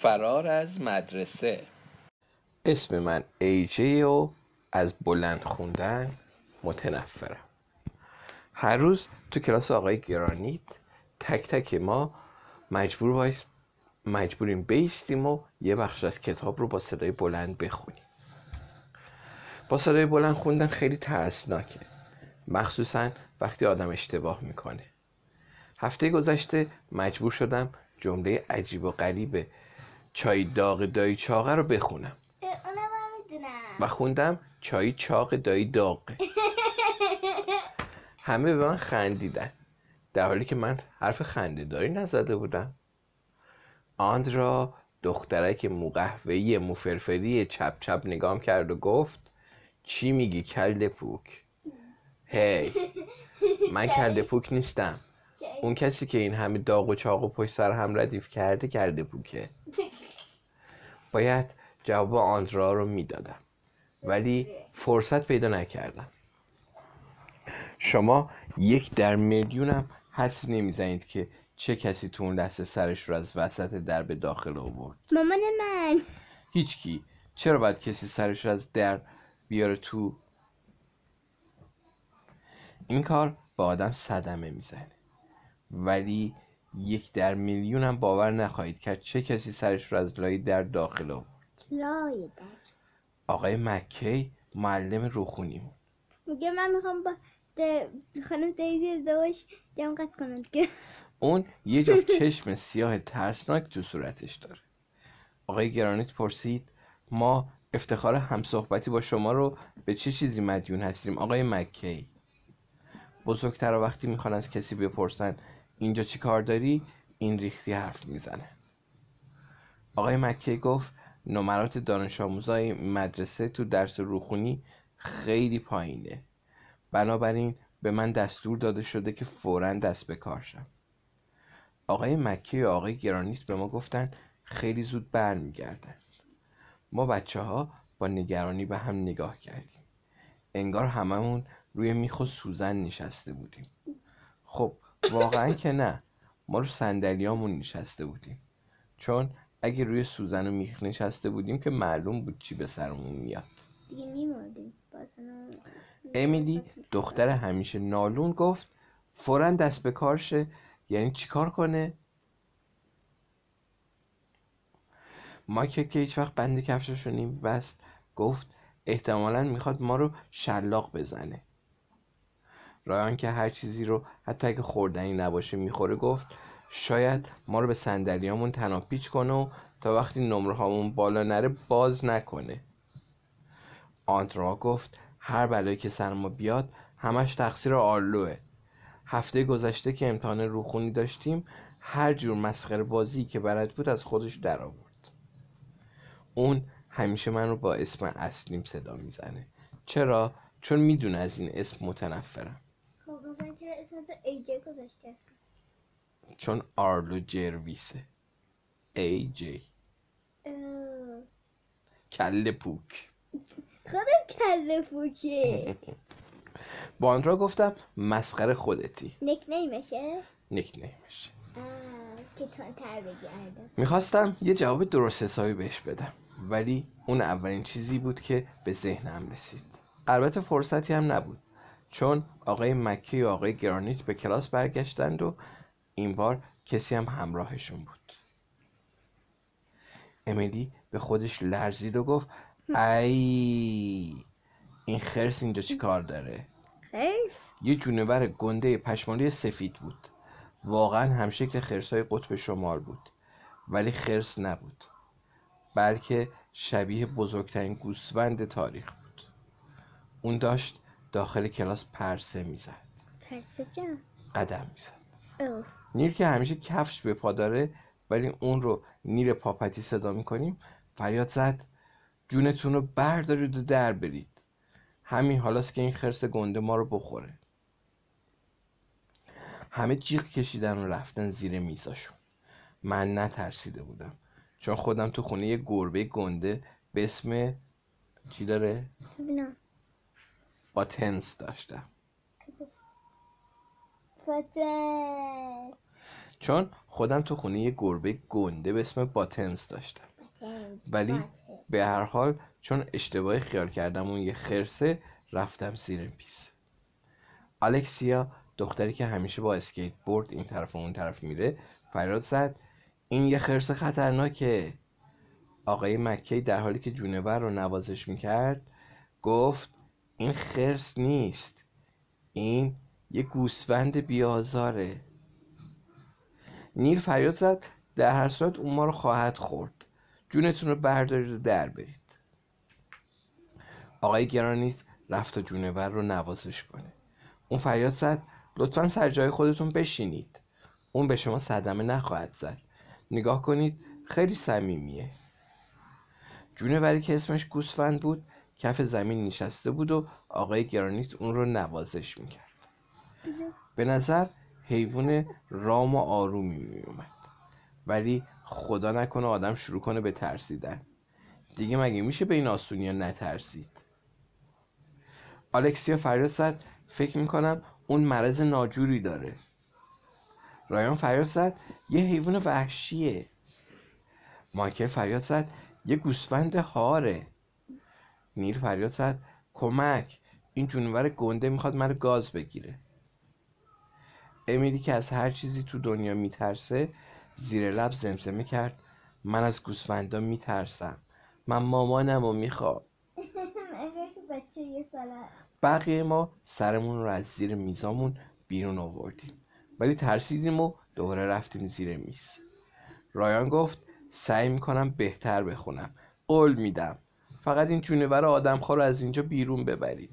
فرار از مدرسه. اسم من ایجی و از بلند خوندن متنفرم. هر روز تو کلاس آقای گرانیت تک تک ما مجبور وایس مجبوریم بایستیم و یه بخش از کتاب رو با صدای بلند بخونیم. با صدای بلند خوندن خیلی ترسناکه. مخصوصا وقتی آدم اشتباه می‌کنه. هفته گذشته مجبور شدم جمله عجیب و غریب چای داغ دایی چاقه رو بخونم. و خوندم چای چاق دایی داغه. همه به من خندیدن. در حالی که من حرف خنده داری نزده بودم. آندرا دخترک موقهوهی موفرفری چپ چپ نگام کرد و گفت چی میگی کلد پوک؟ هی. من کلد پوک نیستم. اون کسی که این همه داغ و چاق و پشت سر هم ردیف کرده کرده پوکه. باید جواب آندرا رو می‌دادم. ولی فرصت پیدا نکردم. شما یک در میلیونم حس نمی‌زنید که چه کسی تو اون لحظه سرش رو از وسط در به داخل آورد. مامان من. هیچکی. چرا باید کسی سرش رو از در بیاره تو؟ این کار به آدم صدمه می‌زنه. ولی یک در میلیون هم باور نخواهید کرد چه کسی سرش رو از لای در داخل آورد. لای در. آقای مکی معلم روخونیمون میگه من می‌خوام با خانم دیزی ازدواج جمع کنم. که اون یه جفت چشم سیاه ترسناک تو صورتش داره. آقای گرانیت پرسید ما افتخار همصحبتی با شما رو به چه چیزی مدیون هستیم آقای مکی؟ بزرگتر وقتی می‌خوان از کسی بپرسن اینجا چی کار داری؟ این ریختی حرف می‌زنه. آقای مکی گفت نمرات دانش آموزای مدرسه تو درس روخونی خیلی پایینه. بنابراین به من دستور داده شده که فورا دست به کار شم. آقای مکی و آقای گرانیت به ما گفتن خیلی زود برمیگردن. ما بچه ها با نگرانی به هم نگاه کردیم. انگار هممون روی میخ و سوزن نشسته بودیم. خب واقعا که نه. ما رو صندلیامون نشسته بودیم. چون اگه روی سوزن و میخ نشسته بودیم که معلوم بود چی به سرمون میاد. دیگه میمردیم. امیلی دختر همیشه نالون گفت فورا دست به کار شه یعنی چیکار کنه؟ مایک که هیچ وقت بند کفشش رو نیم بست گفت احتمالا می‌خواد ما رو شلاق بزنه. رایان که هر چیزی رو حتی اگه خوردنی نباشه می‌خوره گفت شاید ما رو به صندلیامون تناپیچ کنه و تا وقتی نمره هامون بالا نره باز نکنه. آندرا گفت هر بلایی که سر ما بیاد همش تقصیر آرلوه. هفته گذشته که امتحان روخونی داشتیم هر جور مسخره بازی که بلد بود از خودش در آورد اون همیشه من رو با اسم اصلیم صدا می‌زنه. چرا؟ چون می‌دونه از این اسم متنفرم. اسمتو ایجه گذاشته چون آرلو جرویسه. اه. کله پوک. خودت کله پوچه با آندرا گفتم مسخره خودتی. نک نیمشه نیک نیمشه که تر بگردم. می‌خواستم یه جواب درست حسابی بهش بدم. ولی اون اولین چیزی بود که به ذهنم رسید. البته فرصتی هم نبود. چون آقای مکی و آقای گرانیت به کلاس برگشتند و این بار کسی هم همراهشون بود. امیلی به خودش لرزید و گفت ای این خرس اینجا چی کار داره؟ خیرس یه جونور گنده پشمالی سفید بود. واقعا همشکل خرسای قطب شمال بود. ولی خرس نبود. بلکه شبیه بزرگترین گوسفند تاریخ بود. اون داشت داخل کلاس پرسه می‌زد. پرسه جان قدم می‌زد. نیر که همیشه کفش به پا داره ولی اون رو نیر پاپتی صدا می‌کنیم فریاد زد. جونتون رو بردارید و در برید. همین حالاست که این خرس گنده ما رو بخوره. همه جیغ کشیدن و رفتن زیر میزاشون. من نترسیده بودم چون خودم تو خونه یه گربه گنده به اسم چی داره؟ باتنس داشتم فتن چون خودم تو خونه یه گربه گنده به اسم باتنز داشتم. ولی به هر حال چون اشتباهی خیال کردم اون یه خرسه رفتم زیر میز. الکسیا دختری که همیشه با اسکیت بورد این طرف و اون طرف میره فریاد زد این یه خرس خطرناکه. آقای مکی در حالی که جونور رو نوازش می‌کرد گفت این خرس نیست. این یه گوسفند بیازاره. نیل فریاد زد. در هر صورت اون ما رو خواهد خورد. جونتون رو بردارید و در برید. آقای گرانیت رفت تا جونور رو نوازش کنه. اون فریاد زد. لطفا سر جای خودتون بشینید. اون به شما صدمه نخواهد زد. نگاه کنید. خیلی صمیمیه. جونوری که اسمش گوسفند بود کف زمین نشسته بود و آقای گرانیت اون رو نوازش می‌کرد. به نظر حیوان رام و آرومی میومد ولی خدا نکنه آدم شروع کنه به ترسیدن. دیگه مگه میشه به این آسونی ها نترسید؟ آلکسیا فریاد زد فکر می‌کنم اون مرض ناجوری داره. رایان فریاد زد یه حیوان وحشیه. مایکل فریاد زد یه گوسفند هاره. نیل فریاد زد. کمک. این جونور گنده می‌خواد من گاز بگیره. امیلی که از هر چیزی تو دنیا میترسه زیر لب زمزمه کرد. من از گوسفندا میترسم. من مامانم رو می‌خوام. بقیه ما سرمون رو از زیر میزامون بیرون آوردیم. ولی ترسیدیم و دوباره رفتیم زیر میز. رایان گفت سعی می‌کنم بهتر بخونم. قول میدم. فقط این جونور آدمخوار رو از اینجا بیرون ببرید.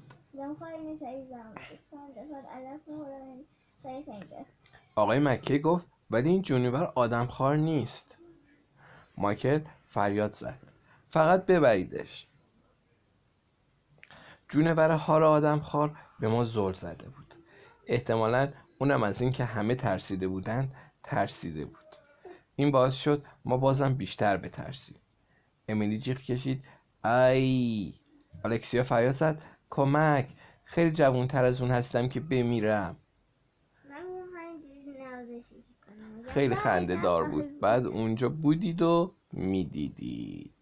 آقای مکه گفت ولی این جونور آدمخوار نیست. مایکل فریاد زد. فقط ببریدش. جونور هار آدمخوار به ما زل زده بود. احتمالا اونم از اینکه همه ترسیده بودن ترسیده بود. این باعث شد ما بازم بیشتر بترسیم. امیلی جیغ کشید ای الکسیا فریاد زد کمک. خیلی جوانتر از اون هستم که بمیرم. خیلی خنده دار بود. بعد اونجا بودید و می‌دیدید.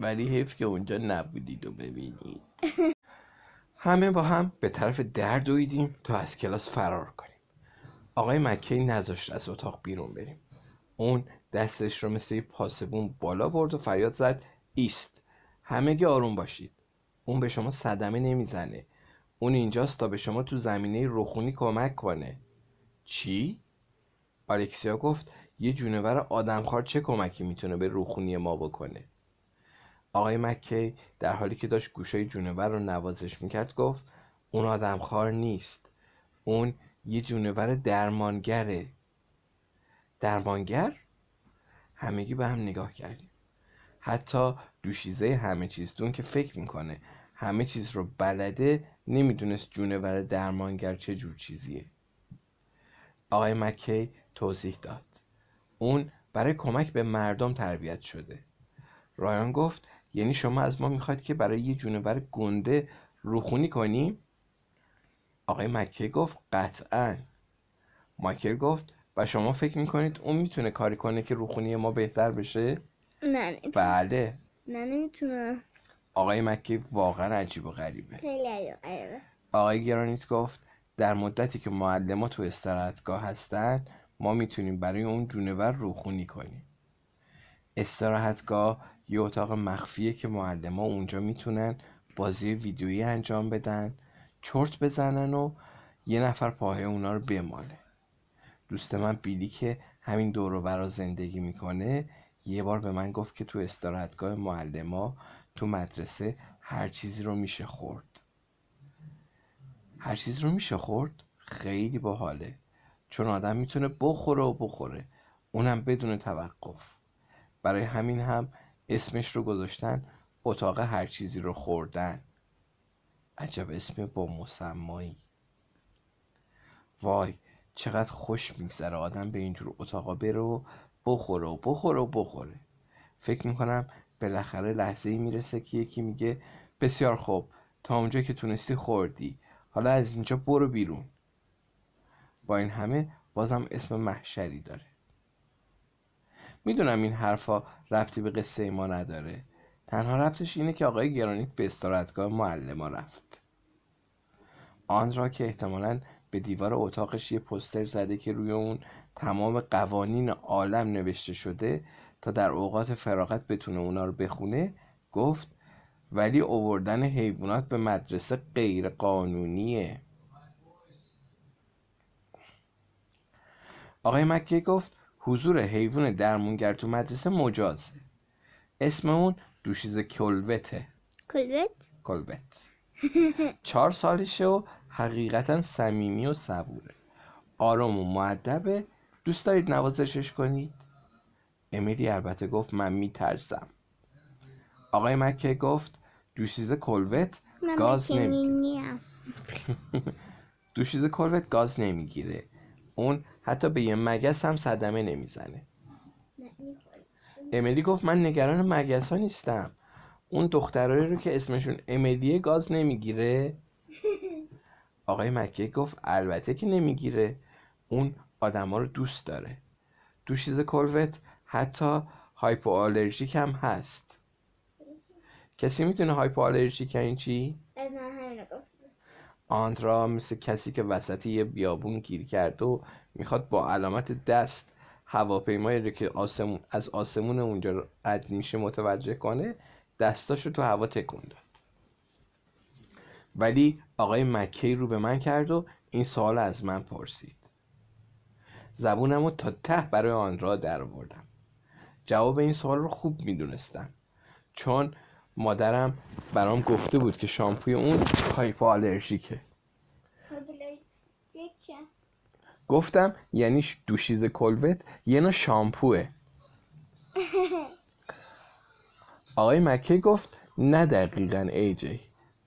ولی حیف که اونجا نبودید و ببینید. همه با هم به طرف در دویدیم تا از کلاس فرار کنیم. آقای مکی نذاشت از اتاق بیرون بریم. اون دستش رو مثل پاسبون بالا برد و فریاد زد. ایست. همه آروم باشید. اون به شما صدمه نمی‌زنه. اون اینجاست تا به شما تو زمینه روخونی کمک کنه. چی؟ آلکسیا گفت یه جونور آدمخوار چه کمکی می‌تونه به روخونی ما بکنه؟ آقای مکی در حالی که داشت گوشای جونور رو نوازش می‌کرد گفت اون آدمخوار نیست. اون یه جونور درمانگره. درمانگر؟ همگی به هم نگاه کردیم. حتی دوشیزه همه چیزتون که فکر می‌کنه. همه چیز رو بلده نمی‌دونست جونور درمانگر چه جور چیزیه. آقای مکی توضیح داد. اون برای کمک به مردم تربیت شده. رایان گفت یعنی شما از ما می‌خواید که برای یه جونور گنده روخونی کنیم؟ آقای مکی گفت قطعا. مایکل گفت و شما فکر می‌کنید اون می‌تونه کاری کنه که روخونی ما بهتر بشه؟ نه بله. نه نمی‌تونه. آقای مکی واقعا عجیب و غریبه. خیلی عجیب غریبه. آقای گرانیت گفت در مدتی که معلم تو استراحتگاه هستن ما می‌تونیم برای اون جونور روخونی کنیم. استراحتگاه یه اتاق مخفیه که معلم ها اونجا می‌تونن بازی ویدیویی انجام بدن چرت بزنن و یه نفر پاهای اونا رو بماله. دوست من بیلی که همین دور برا زندگی می‌کنه یه بار به من گفت که تو استراحتگاه معلما تو مدرسه هر چیزی رو میشه خورد. هر چیز رو میشه خورد؟ خیلی باحاله. چون آدم می‌تونه بخوره و بخوره. اونم بدون توقف. برای همین هم اسمش رو گذاشتن اتاق هر چیزی رو خوردن. عجب اسم با مسمایی. وای چقدر خوش میگذره آدم به اینجور اتاقا بره و بخوره و بخوره و بخوره. فکر می‌کنم بالاخره لحظه ای می‌رسه که یکی میگه بسیار خوب تا اونجا که تونستی خوردی. حالا از اینجا برو بیرون. با این همه بازم اسم محشری داره. می‌دونم این حرفا ربطی به قصه ما نداره. تنها ربطش اینه که آقای گرانیت به استارتگاه معلما رفت. آن را که احتمالا به دیوار اتاقش یه پستر زده که روی اون تمام قوانین عالم نوشته شده تا در اوقات فراغت بتونه اونا رو بخونه گفت ولی اووردن حیوانات به مدرسه غیر قانونیه آقای مکه گفت حضور حیوان درمونگر تو مدرسه مجازه اسم اون دوشیز کلوته. کلوت؟ کلوت. چهار سالشه و حقیقتا صمیمی و صبوره. آرام و معدبه دوست دارید نوازشش کنید؟ امیلی البته گفت من میترسم. آقای مکه گفت دوشیزه کلوت گاز نمی‌گیره. دوشیزه کلوت گاز نمی‌گیره. اون حتی به یه مگس هم صدمه نمی‌زنه. امیلی گفت من نگران مگس ها نیستم. اون دخترایی رو که اسمشون امیلیه گاز نمی‌گیره. آقای مکه گفت البته که نمی‌گیره. اون آدما رو دوست داره. دوشیزه کلوت حتی hypoallergenic هم هست. کسی می‌تونه hypoallergenic یعنی چی؟ از من همینو گفت آندرا مثل کسی که وسط یه بیابون گیر کرده و می‌خواد با علامت دست هواپیمایی رو که آسمون از آسمون اونجا رد میشه متوجه کنه دستاشو تو هوا تکون داد. ولی آقای مکی رو به من کرد و این سوال از من پرسید. زبونم رو تا ته برای آندرا در آوردم. جواب این سوال رو خوب می‌دونستم. چون مادرم برام گفته بود که شامپوی اون هایپوآلرژیکه گفتم یعنی دوشیزه کلوت یه نوع شامپوه. آقای مکه گفت نه دقیقا ای جی.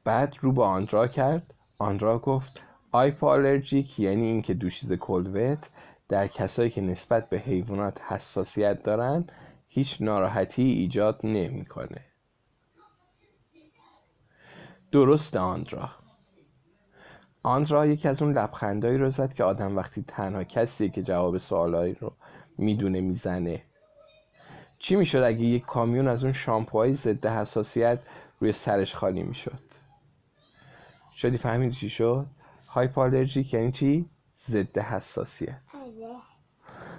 بعد رو به آندرا کرد. آندرا گفت آیپوآلرژیک یعنی اینکه دوشیزه کلوت در کسایی که نسبت به حیوانات حساسیت دارن هیچ ناراحتی ایجاد نمی‌کنه. درست آندرا. آندرا یکی از اون لبخندایی رو زد که آدم وقتی تنها کسیه که جواب سوالایی رو می‌دونه می‌زنه. چی می‌شد اگه یک کامیون از اون شامپوهای ضد حساسیت روی سرش خالی می‌شد؟ شدی فهمیدی چی شد؟ هایپالرژیک یعنی چی؟ ضد حساسیت.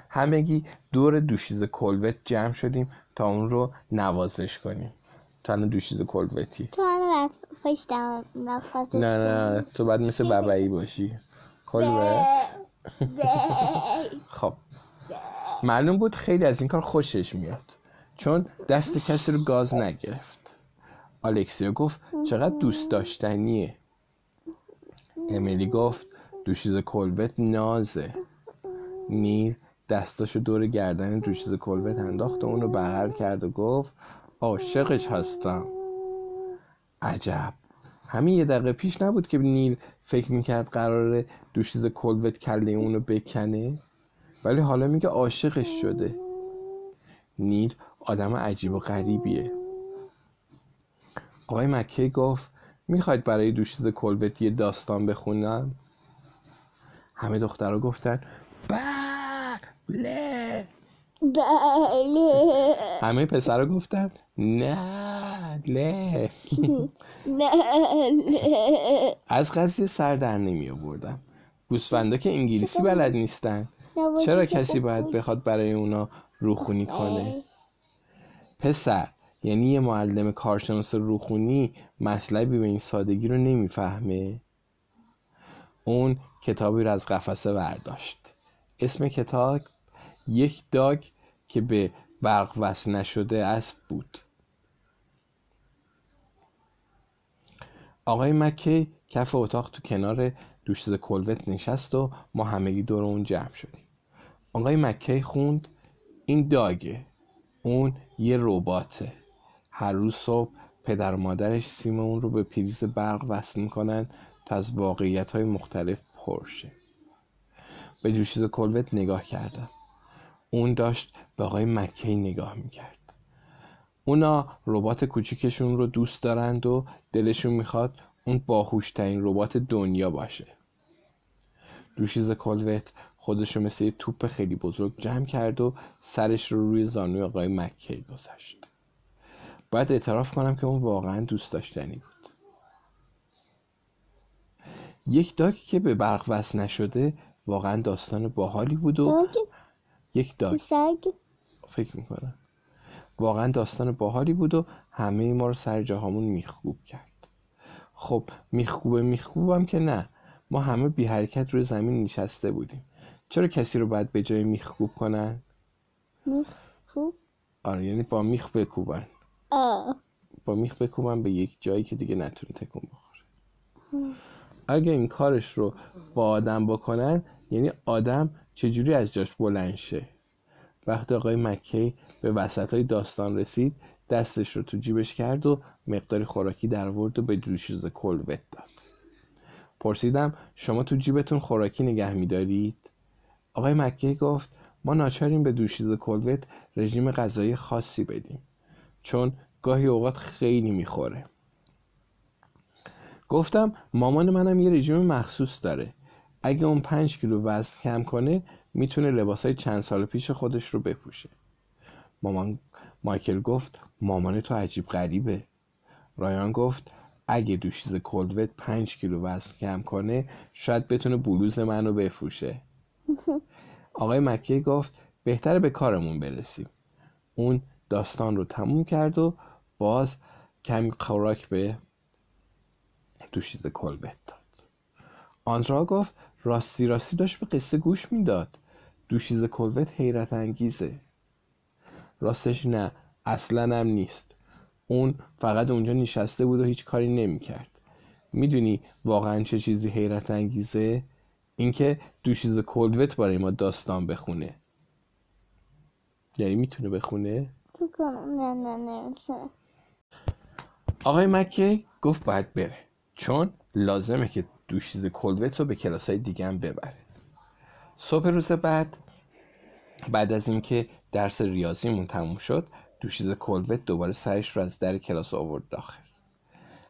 همگی دور دوشیزه کلوت جمع شدیم تا اون رو نوازش کنیم. تا الان دوشیزه کلوتی تو پشتم نفسش نه نه تو باید مثل ببعی باشی. کلوت خب. معلوم بود خیلی از این کار خوشش میاد. چون دست کسی رو گاز نگرفت. الکسیا گفت چقدر دوست داشتنیه. امیلی گفت دوشیز کلبت نازه. نیل دستاشو دور گردن دوشیز کلبت انداخت و اون رو بغل کرد و گفت عاشقش هستم. عجب. همین یه دقیقه پیش نبود که نیل فکر می‌کرد قراره دوشیز کلبت کله اونو بکنه؟ ولی حالا میگه عاشقش شده. نیل آدم عجیب و غریبیه. آقای مکه گفت می‌خواید برای دوشیز کلبت یه داستان بخونم؟ همه دخترها گفتن بله. بله. همه پسرها گفتن نه له بله. از قضیه سر در نمی آوردم. گوسفندا که انگلیسی بلد نیستن. چرا کسی باید بخواد برای اونا روخونی کنه؟ پسر یعنی یه معلم کارشناس روخونی مطلبی به این سادگی رو نمی‌فهمه؟ اون کتابی رو از قفسه برداشت. اسم کتاب یک داگ که به برق وصل نشده است بود. آقای مکه کف اتاق تو کنار دوشیز کلوت نشست و ما همگی دور اون جمع شدیم. آقای مکه خوند این داگه اون یه رباته. هر روز صبح پدر و مادرش سیم اون رو به پریز برق وصل می‌کنن تا از واقعیت های مختلف پرشه. به جوشیز کلوت نگاه کردم. اون داشت به آقای مکی نگاه می‌کرد. اونا ربات کوچیکشون رو دوست دارند و دلشون می‌خواد اون باهوشترین ربات دنیا باشه. دوشیز کلوت خودش رو مثل یه توپ خیلی بزرگ جمع کرد و سرش رو روی زانوی آقای مکی گذاشت. باید اعتراف کنم که اون واقعا دوست داشتنی بود. یک داگ که به برق وصل نشده واقعا داستان باحالی بود و یک داگ. سگ. فکر می‌کنم. واقعا داستان باحالی بود و همه ما رو سر جاهامون میخکوب کرد. خب میخکوبه میخکوبم که نه. ما همه بی حرکت روی زمین نشسته بودیم. چرا کسی رو باید به جای میخکوب کنن؟ میخ خوب آره یعنی با میخ بکوبن. آه. با میخ بکوبن به یک جایی که دیگه نتونه تکون بخوره. اگه این کارش رو با آدم بکنن یعنی آدم چجوری از جاش بلند شه؟ وقتی آقای مکی به وسط های داستان رسید دستش رو تو جیبش کرد و مقداری خوراکی در آورد و به دوشیز کلبت داد. پرسیدم شما تو جیبتون خوراکی نگه میدارید؟ آقای مکی گفت ما ناچاریم به دوشیز کلوت رژیم غذایی خاصی بدیم چون گاهی اوقات خیلی می‌خوره. گفتم مامان منم یه رژیم مخصوص داره. اگه اون پنج کیلو وزن کم کنه می‌تونه لباسای چند سال پیش خودش رو بپوشه. مامان مایکل گفت مامان تو عجیب غریبه. رایان گفت اگه دوشیز کلوت پنج کیلو وزن کم کنه شاید بتونه بلوز منو بفروشه. آقای مکی گفت بهتره به کارمون برسیم. اون داستان رو تموم کرد و باز کمی خوراک به دوشیز کلبت داد. آندرا گفت راستی راستی داشت به قصه گوش می‌داد. دوشیز کلبت حیرت انگیزه. راستش نه اصلا هم نیست. اون فقط اونجا نشسته بود و هیچ کاری نمی‌کرد. می‌دونی واقعا چه چیزی حیرت انگیزه؟ اینکه دوشیز کلوت برای ما داستان بخونه. یعنی می‌تونه بخونه؟ نه نه آقای مکی گفت باید بره. چون لازمه که دوشیز کلوت رو به کلاس های دیگه هم ببره صبح روز بعد بعد از اینکه درس ریاضیمون تموم شد دوشیز کلوت دوباره سرش رو از در کلاس آورد داخل.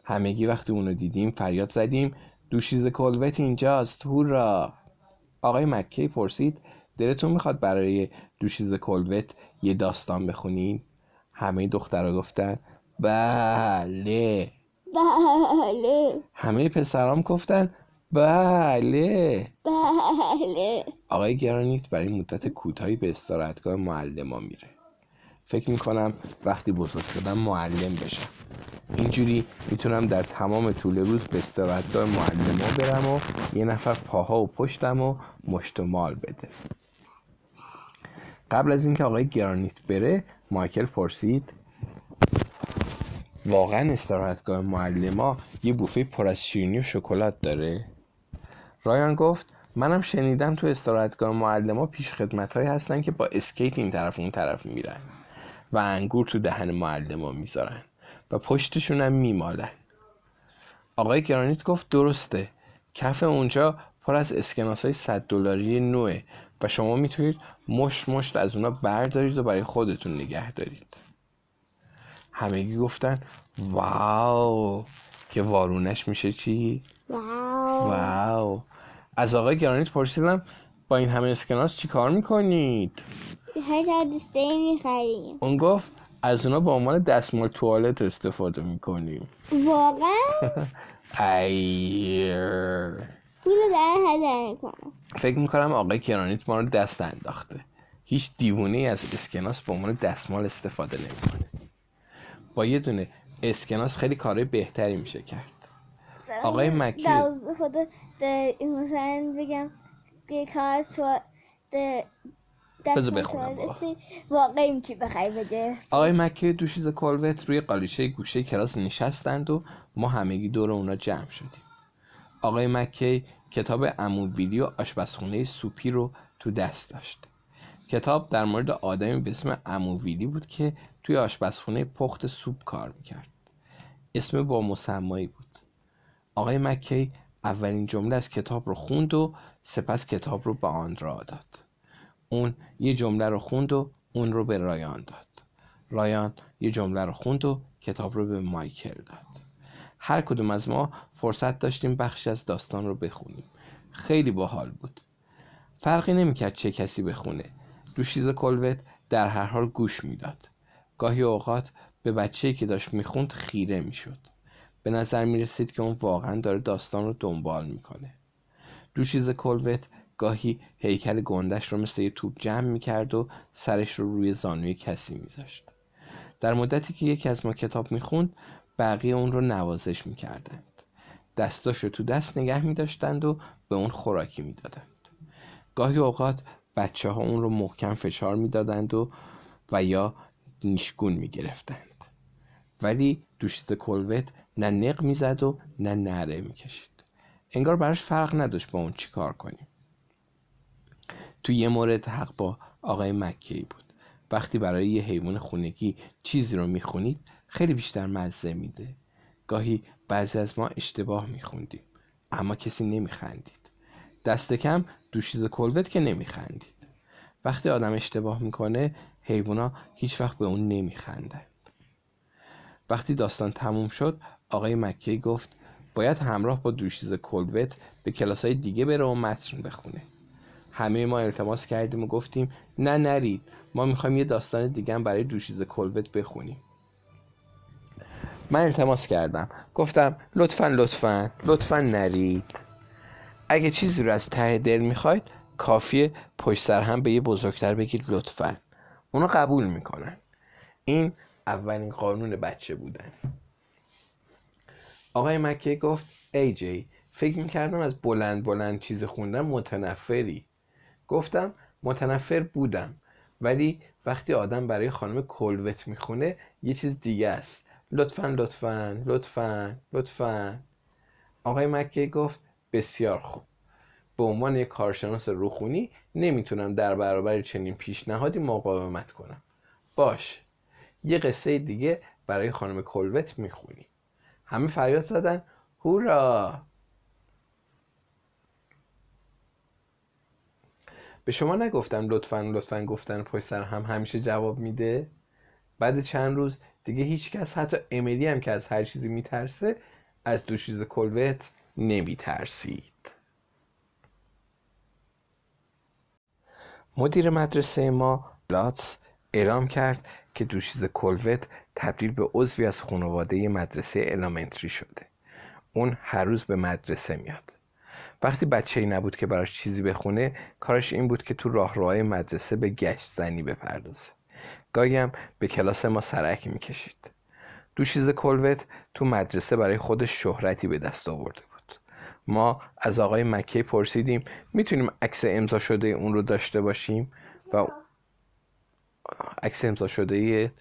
همگی وقتی اونو دیدیم فریاد زدیم دوشیز کلوت اینجاست هورا آقای مکی پرسید دلتون می‌خواد برای دوشیز کلوت یه داستان بخونین؟ همه دخترها گفتن بله. بله. همه پسرام گفتن بله. بله. آقای گرانیت برای مدت کوتاهی به استراحتگاه معلما میره. فکر می‌کنم وقتی بزرگ شدم معلم بشم. اینجوری می‌تونم در تمام طول روز به استراحتگاه معلما برم و یه نفر پاها و پشتم و مشت و مال بده. قبل از اینکه آقای گرانیت بره مایکل پرسید واقعا استراحتگاه معلما یه بوفه پر از شیرینی و شکلات داره. رایان گفت منم شنیدم تو استراحتگاه معلما پیش خدمت هستن که با اسکیت این طرف اون طرف میرن و انگور تو دهن معلما می‌ذارن و پشتشون هم میمالن. آقای گرانیت گفت درسته. کف اونجا پر از اسکناس های 100 دلاری نوعه و شما می‌تونید مشت مشت از اونا بردارید و برای خودتون نگه دارید. همگی گفتن واو که وارونش میشه چی؟ واو. واو. از آقای گرانیت پرسیدم با این همه اسکناس چی کار می‌کنید؟ هر داریم می‌خریم. اون گفت از اونا به عنوان دستمال توالت استفاده می‌کنیم. واقعا؟ ایر فکر می‌کنم آقای گرانیت ما رو دست انداخته. هیچ دیوونه از اسکناس به عنوان دستمال استفاده نمی‌کنه. با یه دونه اسکناس خیلی کارهای بهتری میشه کرد. آقای مکی مثلا بگم کار تو بذار بخونم. واقعی می‌تونی بخری بجه آقای مکی دوشیز کلوت روی قالیچه گوشه کلاس نشستند و ما همگی دور اونا جمع شدیم. آقای مکی کتاب اموویلی و آشپزخونه سوپی رو تو دست داشت. کتاب در مورد آدمی به اسم اموویلی بود که توی آشپزخونه پخت سوپ کار می‌کرد. اسم با مسمایی بود. آقای مکی اولین جمله از کتاب رو خوند و سپس کتاب رو به آندرا داد. اون یه جمله رو خوند و اون رو به رایان داد. رایان یه جمله رو خوند و کتاب رو به مایکل داد. هر کدوم از ما فرصت داشتیم بخشی از داستان رو بخونیم. خیلی باحال بود. فرقی نمی‌کرد چه کسی بخونه. دوشیز کلوت در هر حال گوش می‌داد. گاهی اوقات به بچه‌ای که داشت می‌خوند خیره می‌شد. به نظر می‌رسید که اون واقعا داره داستان رو دنبال می‌کنه. دوشیز کلوت گاهی هیکل گندش رو مثل یه توپ جمع می‌کرد و سرش رو روی زانوی کسی میذاشت. در مدتی که یکی از ما کتاب می‌خوند بقیه اون رو نوازش می‌کردند. دستاش رو تو دست نگه میداشتند و به اون خوراکی می‌دادند. گاهی اوقات بچه ها اون رو محکم فشار می‌دادند و و یا نیشگون می‌گرفتند. ولی دوشیز کلوت نه نق می‌زد و نه نره می‌کشید. انگار براش فرق نداشت با اون چیکار کنیم. تو یه مورد حق با آقای مکی بود. وقتی برای یه حیوان خونگی چیزی رو می‌خونید خیلی بیشتر مزه میده. گاهی بعضی از ما اشتباه میخوندیم اما کسی نمیخندید. دست کم دوشیز کلوت که نمیخندید. وقتی آدم اشتباه می‌کنه حیوونا هیچ وقت به اون نمیخندند وقتی داستان تموم شد آقای مکی گفت باید همراه با دوشیز کلوت به کلاس های دیگه بره و متن بخونه. همه ما التماس کردیم و گفتیم نه نرید. ما می‌خوایم یه داستان دیگه هم برای دوشیز کلوت بخونیم. من التماس کردم. گفتم لطفا لطفا لطفا نرید. اگه چیزی رو از ته دل می‌خواید کافیه پشت سر هم به یه بزرگتر بگید لطفا. اونو قبول می‌کنن. این اولین قانون بچه بودن آقای مکه گفت ای جی فکر می‌کردم از بلند بلند چیز خوندن متنفری. گفتم متنفر بودم ولی وقتی آدم برای خانم کلوت می‌خونه یه چیز دیگه است. لطفا لطفا لطفا لطفا. آقای مکه گفت بسیار خوب. به عنوان یک کارشناس روخونی نمی‌تونم در برابر چنین پیشنهادی مقاومت کنم. باش یه قصه دیگه برای خانم کلوت می‌خونی. همه فریاد زدن. هورا! به شما نگفتم لطفا لطفا گفتن پشت سر هم همیشه جواب میده. بعد چند روز دیگه هیچ کس حتی امیلی هم که از هر چیزی میترسه از دوشیز کلوت نمیترسید. مدیر مدرسه ما لاتس اعلام کرد که دوشیز کلوت تبدیل به عضوی از خانواده مدرسه الامنتری شده. اون هر روز به مدرسه میاد. وقتی بچه ای نبود که براش چیزی بخونه کارش این بود که تو راهروهای مدرسه به گشت زنی بپردازه. گاهی به کلاس ما سرک می‌کشید. دوشیز کلوت تو مدرسه برای خودش شهرتی به دست آورده ما از آقای مکی پرسیدیم می‌تونیم عکس امضا شده اون رو داشته باشیم؟ و عکس امضا شده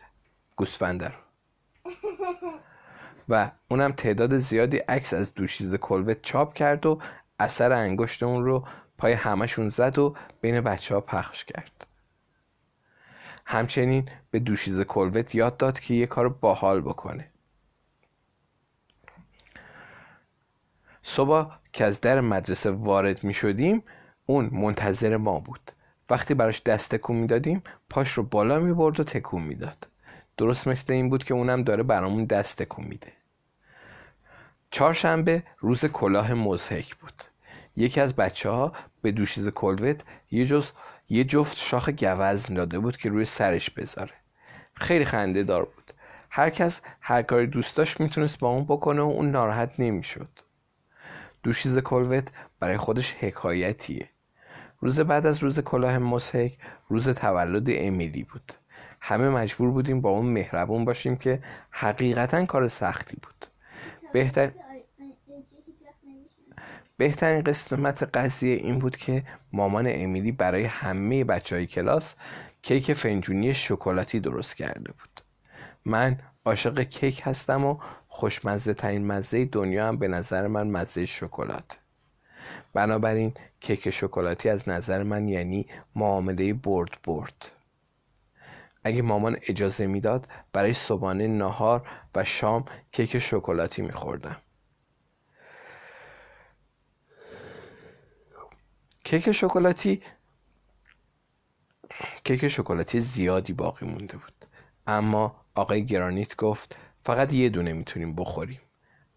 گوسفنده رو و اونم تعداد زیادی عکس از دوشیز کلوت چاپ کرد و اثر انگشت اون رو پای همشون زد و بین بچه ها پخش کرد. همچنین به دوشیز کلوت یاد داد که یه کار باحال بکنه. صبح که از در مدرسه وارد می شدیم اون منتظر ما بود. وقتی براش دست تکون می‌دادیم پاش رو بالا می برد و تکون می‌داد درست مثل این بود که اونم داره برامون دست تکون میده. چهارشنبه روز کلاه مزهک بود. یکی از بچه ها به دوشیز کلوت یه, جز یه جفت شاخ گوزن داده بود که روی سرش بذاره. خیلی خنده دار بود. هر کس هر کاری دوست داشت می‌تونست با اون بکنه و اون ناراحت نمی‌شد. دوشیز کلوت برای خودش حکایتیه. روز بعد از روز کلاه مسحک روز تولد امیلی بود. همه مجبور بودیم با اون مهربون باشیم که حقیقتا کار سختی بود. بهتر بهترین قسمت قضیه این بود که مامان امیلی برای همه بچه های کلاس کیک فنجونی شکلاتی درست کرده بود. من عاشق کیک هستم و خوشمزه ترین مزه دنیا هم به نظر من مزه شکلات. بنابراین کیک شکلاتی از نظر من یعنی معامله برد برد. اگه مامان اجازه می‌داد برای صبحانه نهار و شام کیک شکلاتی میخوردم. کیک شکلاتی کیک شکلاتی زیادی باقی مونده بود. اما آقای گرانیت گفت فقط یه دونه می‌تونیم بخوریم.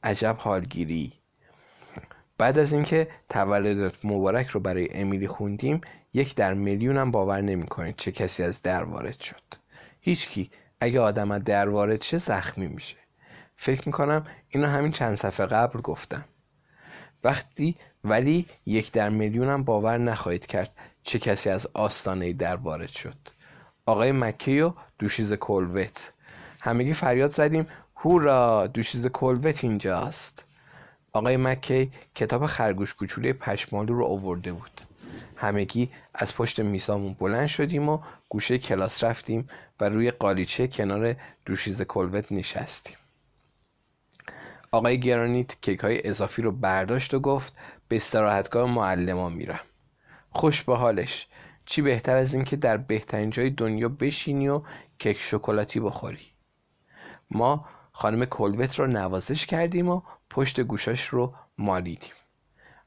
عجب حالگیری. بعد از اینکه تولدت مبارک رو برای امیلی خوندیم یک در میلیون هم باور نمی‌کنید چه کسی از در وارد شد. هیچکی. اگه آدم از در وارد شه زخمی میشه. فکر می‌کنم اینو همین چند صفحه قبل گفتم. وقتی ولی یک در میلیون هم باور نخواهید کرد چه کسی از آستانه در وارد شد. آقای مکی و دوشیز کلوت همگی فریاد زدیم. هورا دوشیز کلوت اینجاست. آقای مکی کتاب خرگوش کوچولی پشمالو رو آورده بود. همگی از پشت میزامون بلند شدیم و گوشه کلاس رفتیم و روی قالیچه کنار دوشیز کلوت نشستیم. آقای گرانیت کیک های اضافی رو برداشت و گفت به استراحتگاه معلما میرم. خوش به حالش. چی بهتر از اینکه در بهترین جای دنیا بشینی و کیک شکلاتی بخوری. ما خانم کلوت رو نوازش کردیم و پشت گوشاش رو مالیدیم.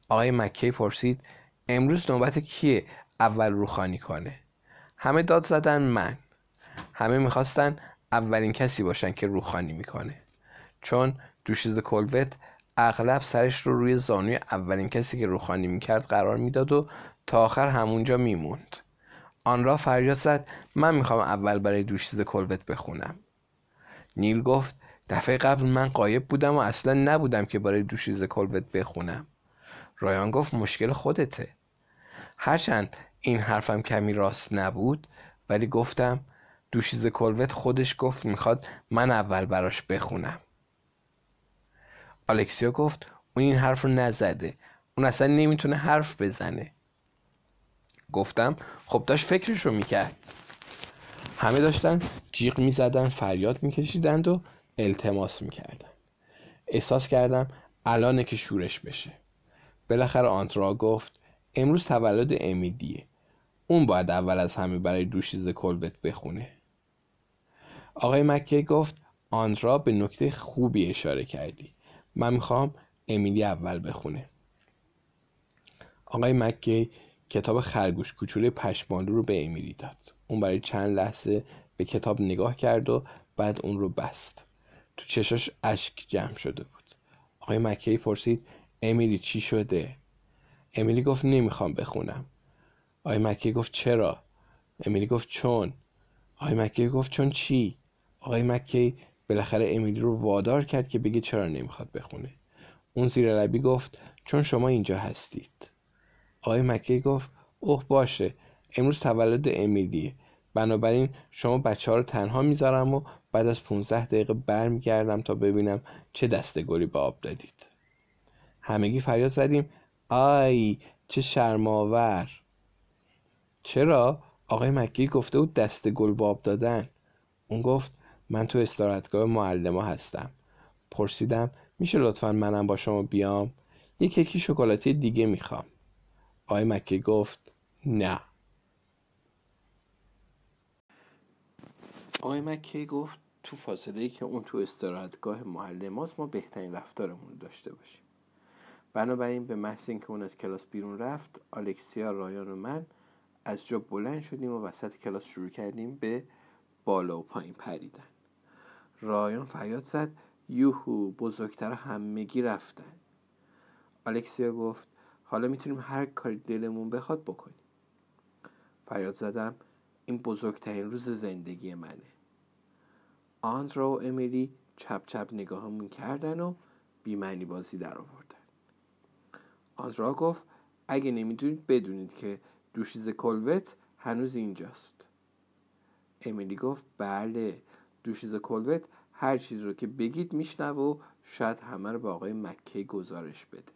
آقای مکی پرسید امروز نوبت کیه اول روخانی کنه؟ همه داد زدن من. همه می‌خواستن اولین کسی باشن که روخانی می‌کنه. چون دوشیز کلوت اغلب سرش رو روی زانوی اولین کسی که روخانی می‌کرد قرار می‌داد و تا آخر همونجا میموند. آن را فریاد زد من می‌خوام اول برای دوشیز کلوت بخونم. نیل گفت دفعه قبل من قایب بودم و اصلا نبودم که برای دوشیز کلوت بخونم. رایان گفت مشکل خودته. هرچند این حرفم کمی راست نبود ولی گفتم دوشیز کلوت خودش گفت می‌خواد من اول براش بخونم. آلکسیا گفت اون این حرف رو نزده. اون اصلا نمی‌تونه حرف بزنه. گفتم خب داشت فکرش رو می‌کرد. همه داشتن جیغ می‌زدن فریاد میکشیدند و التماس می‌کردن. احساس کردم الانه که شورش بشه. بالاخره آنترا گفت امروز تولد امیدیه. اون باید اول از همه برای دوشیز کلبت بخونه. آقای مکی گفت آندرا به نکته خوبی اشاره کردی. من می‌خوام امیلی اول بخونه. آقای مکی کتاب خرگوش کوچولوی پشمالو رو به امیلی داد. اون برای چند لحظه به کتاب نگاه کرد و بعد اون رو بست. تو چشاش اشک جمع شده بود. آقای مکی پرسید امیلی چی شده؟ امیلی گفت نمی‌خوام بخونم. آقای مکی گفت چرا؟ امیلی گفت چون. آقای مکی گفت چون چی؟ آقای مکی بالاخره امیلی رو وادار کرد که بگه چرا نمی‌خواد بخونه؟ اون زیر لبی گفت چون شما اینجا هستید. آقای مکی گفت اوه باشه امروز تولد امیلیه. بنابراین شما بچه ها رو تنها می‌ذارم و بعد از 15 دقیقه برمیگردم تا ببینم چه دسته گلی به آب دادید. همگی فریاد زدیم آی چه شرماور چرا؟ آقای مکی گفته بود دست گل باب دادن. اون گفت من تو استراحتگاه معلما هستم. پرسیدم میشه لطفا منم با شما بیام؟ یه کیکی شکلاتی دیگه می‌خوام. آقای مکی گفت نه. آقای مکی گفت تو فاصله ای که اون تو استراحتگاه معلماست ما بهترین رفتارمون داشته باشیم. بنابراین به محض اینکه اون از کلاس بیرون رفت آلکسیا رایان و من از جا بلند شدیم و وسط کلاس شروع کردیم به بالا و پایین پریدن. رایان فریاد زد یوهو بزرگتر همگی رفتن. آلکسیا گفت حالا می‌تونیم هر کاری دلمون بخواد بکنیم. فریاد زدم این بزرگترین روز زندگی منه. آندرا و امیلی چپ چپ نگاهمون کردن و بیمعنی بازی در آوردن. آندرا گفت اگه نمی‌دونید بدونید که دوشیز کلوت هنوز اینجاست. امیلی گفت بله دوشیز کلوت هر چیز رو که بگید میشنوه و شاید همه رو به آقای مکی گزارش بده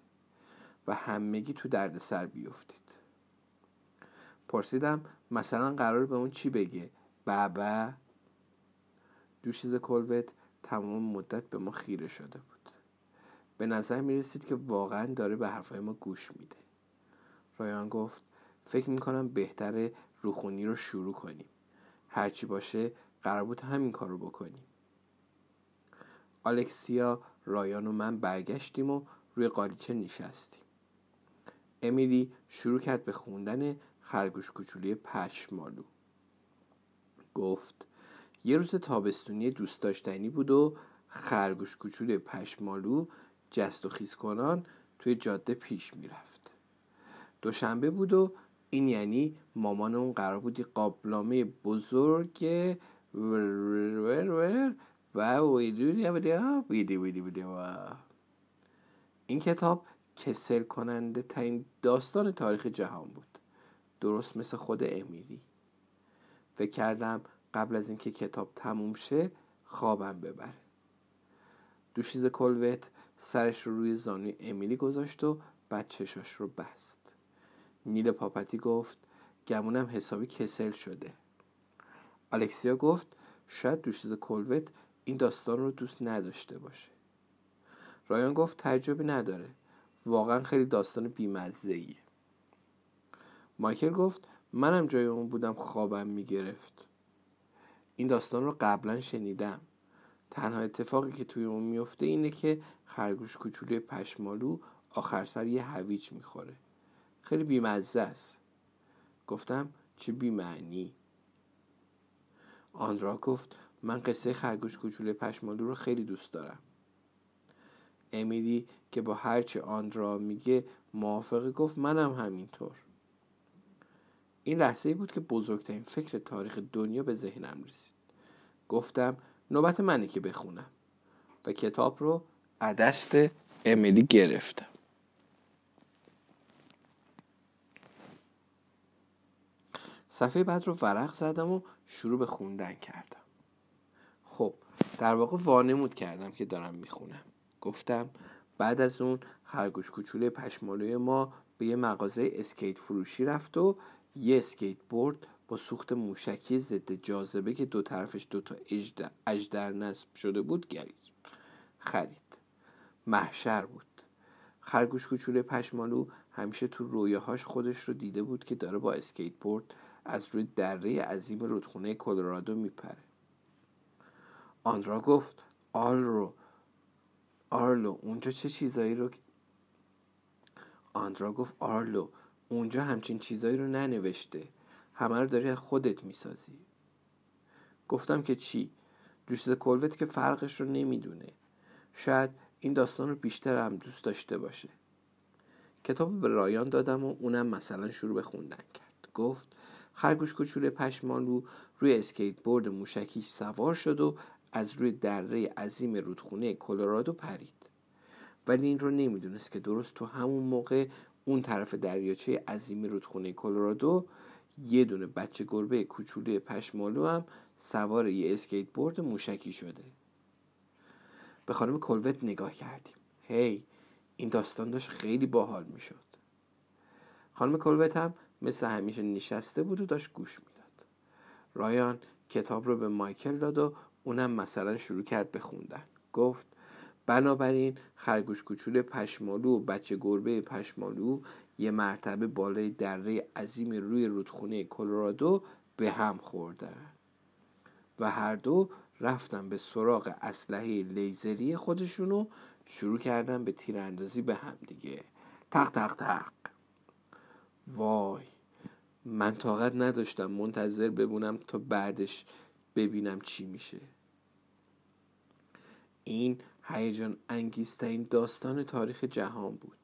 و همگی تو درد سر بیفتید. پرسیدم مثلا قرار به اون چی بگه؟ بابا. دوشیز کلوت تمام مدت به ما خیره شده بود. به نظر می رسید که واقعا داره به حرفای ما گوش میده. رایان گفت فکر می‌کنم بهتره روخونی رو شروع کنیم. هرچی باشه قرار بود همین کار رو بکنیم. آلکسیا رایان و من برگشتیم و روی قالیچه نشستیم. امیلی شروع کرد به خوندن خرگوش کوچولی پشمالو گفت یه روز تابستونی دوست داشتنی بود و خرگوش کوچولوی پشمالو جست و خیز کنان توی جاده پیش می‌رفت. دوشنبه بود و این یعنی مامان اون قرار بودی قابلامه بزرگ و این کتاب کسل کننده ترین داستان تاریخ جهان بود. درست مثل خود امیلی فکر کردم قبل از اینکه کتاب تموم شه خوابم ببره. دوشیز کلوت سرش رو روی زانوی امیلی گذاشت و بعد چشاش رو بست. نیل پاپتی گفت گمونم حسابی کسل شده. الکسیا گفت شاید دوشیز کلوت این داستان رو دوست نداشته باشه. رایان گفت تعجبی نداره. واقعا خیلی داستان بیمزه ایه مایکل گفت منم جای اون بودم خوابم می‌گرفت. این داستان رو قبلا شنیدم. تنها اتفاقی که توی اون میفته اینه که خرگوش کوچولوی پشمالو آخر سر یه هویج می‌خوره. خیلی بیمزه است. گفتم چه بیمعنی؟ آندرا گفت من قصه خرگوش کوچولوی پشمالو رو خیلی دوست دارم. امیلی که با هرچه آندرا میگه موافقه گفت منم همینطور. این لحظه بود که بزرگترین فکر تاریخ دنیا به ذهنم رسید. گفتم نوبت منه که بخونم. و کتاب رو عدست امیلی گرفتم. صفحه بعد رو ورق زدم و شروع به خوندن کردم. خب در واقع وانمود کردم که دارم می‌خونم. گفتم بعد از اون خرگوش کوچوله پشمالوی ما به یه مغازه اسکیت فروشی رفت و یه اسکیت بورد با سوخت موشکی ضد جاذبه که دو طرفش دوتا اژدر نصب شده بود گرید. خرید. محشر بود. خرگوش کوچوله پشمالو همیشه تو رویاهاش خودش رو دیده بود که داره با اسکیت بورد از روی دره عظیم رودخونه کلرادو میپره. آندرا گفت آلرو آرلو اونجا چه چیزایی رو آندرا گفت آرلو اونجا همچین چیزایی رو ننوشته. همه رو داری خودت می‌سازی. گفتم که چی؟ دوست کلوت که فرقش رو نمی‌دونه. شاید این داستان رو بیشتر هم دوست داشته باشه. کتاب به رایان دادم و اونم مثلا شروع به خوندن کرد. گفت خرگوش کوچولو پشمالو روی اسکیت بورد موشکی سوار شد و از روی دره عظیم رودخونه کلرادو پرید. ولی این رو نمی‌دونست که درست تو همون موقع اون طرف دریاچه عظیم رودخونه کلرادو یه دونه بچه گربه کوچولوی پشمالو هم سوار یه اسکیت بورد موشکی شده. به خانم کلوت نگاه کردیم. هی این داستان داشت خیلی باحال می‌شد. خانم کلوت هم مثل همیشه نشسته بود و داشت گوش می‌داد. رایان کتاب رو به مایکل داد و اونم مثلا شروع کرد به خوندن. گفت بنابراین خرگوش کوچول پشمالو و بچه گربه پشمالو یه مرتبه بالای دره عظیم روی رودخونه کلرادو به هم خوردن. و هر دو رفتن به سراغ اسلحه لیزری خودشون و شروع کردن به تیراندازی به هم دیگه. تق تق تق. وای من طاقت نداشتم منتظر ببونم تا بعدش ببینم چی میشه. این هیجان انگیزترین داستان تاریخ جهان بود.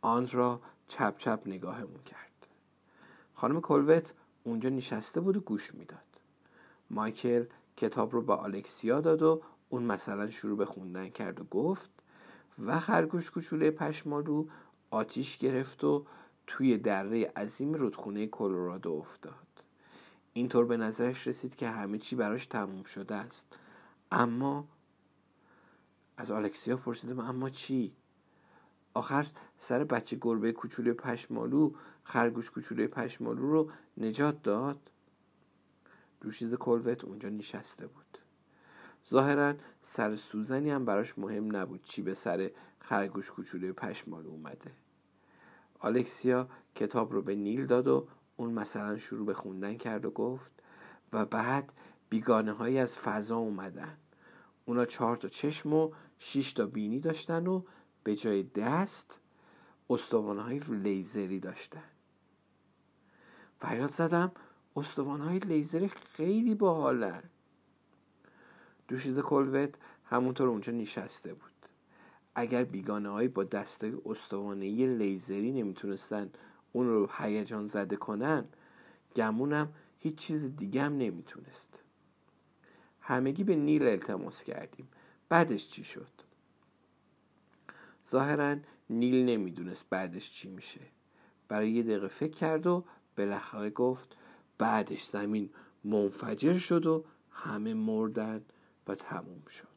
آن را چپ چپ نگاهمون کرد. خانم کلوت اونجا نشسته بود و گوش می‌داد. مایکل کتاب رو به آلکسیا داد و اون مثلا شروع به خوندن کرد و گفت و خرگوش کوچوله پشمالو آتیش گرفت و توی دره عظیم رودخونه کلرادو افتاد. اینطور به نظرش رسید که همه چی براش تموم شده است. اما از آلکسیا پرسیدم اما چی؟ آخر سر بچه گربه کوچولوی پشمالو خرگوش کوچولوی پشمالو رو نجات داد. دوشیز کلوت اونجا نشسته بود. ظاهرا سر سوزنی هم براش مهم نبود چی به سر خرگوش کوچولوی پشمالو اومده. آلکسیا کتاب رو به نیل داد و اون مثلا شروع به خوندن کرد و گفت و بعد بیگانه هایی از فضا اومدن. اونا چهار تا چشم و شش تا بینی داشتن و به جای دست استوانه های لیزری داشتن. فریاد زدم استوانه های لیزری خیلی باحالن. دوشیزه کلوت همونطور اونجا نشسته بود. اگر بیگانه هایی با دستای استوانه لیزری نمی‌تونستن اون رو هیجان زده کنن گمونم هیچ چیز دیگه هم نمی‌تونست. همگی به نیل التماس کردیم. بعدش چی شد؟ ظاهرا نیل نمی‌دونست بعدش چی میشه. برای یه دقیقه فکر کرد و بالاخره گفت بعدش زمین منفجر شد و همه مردن و تموم شد.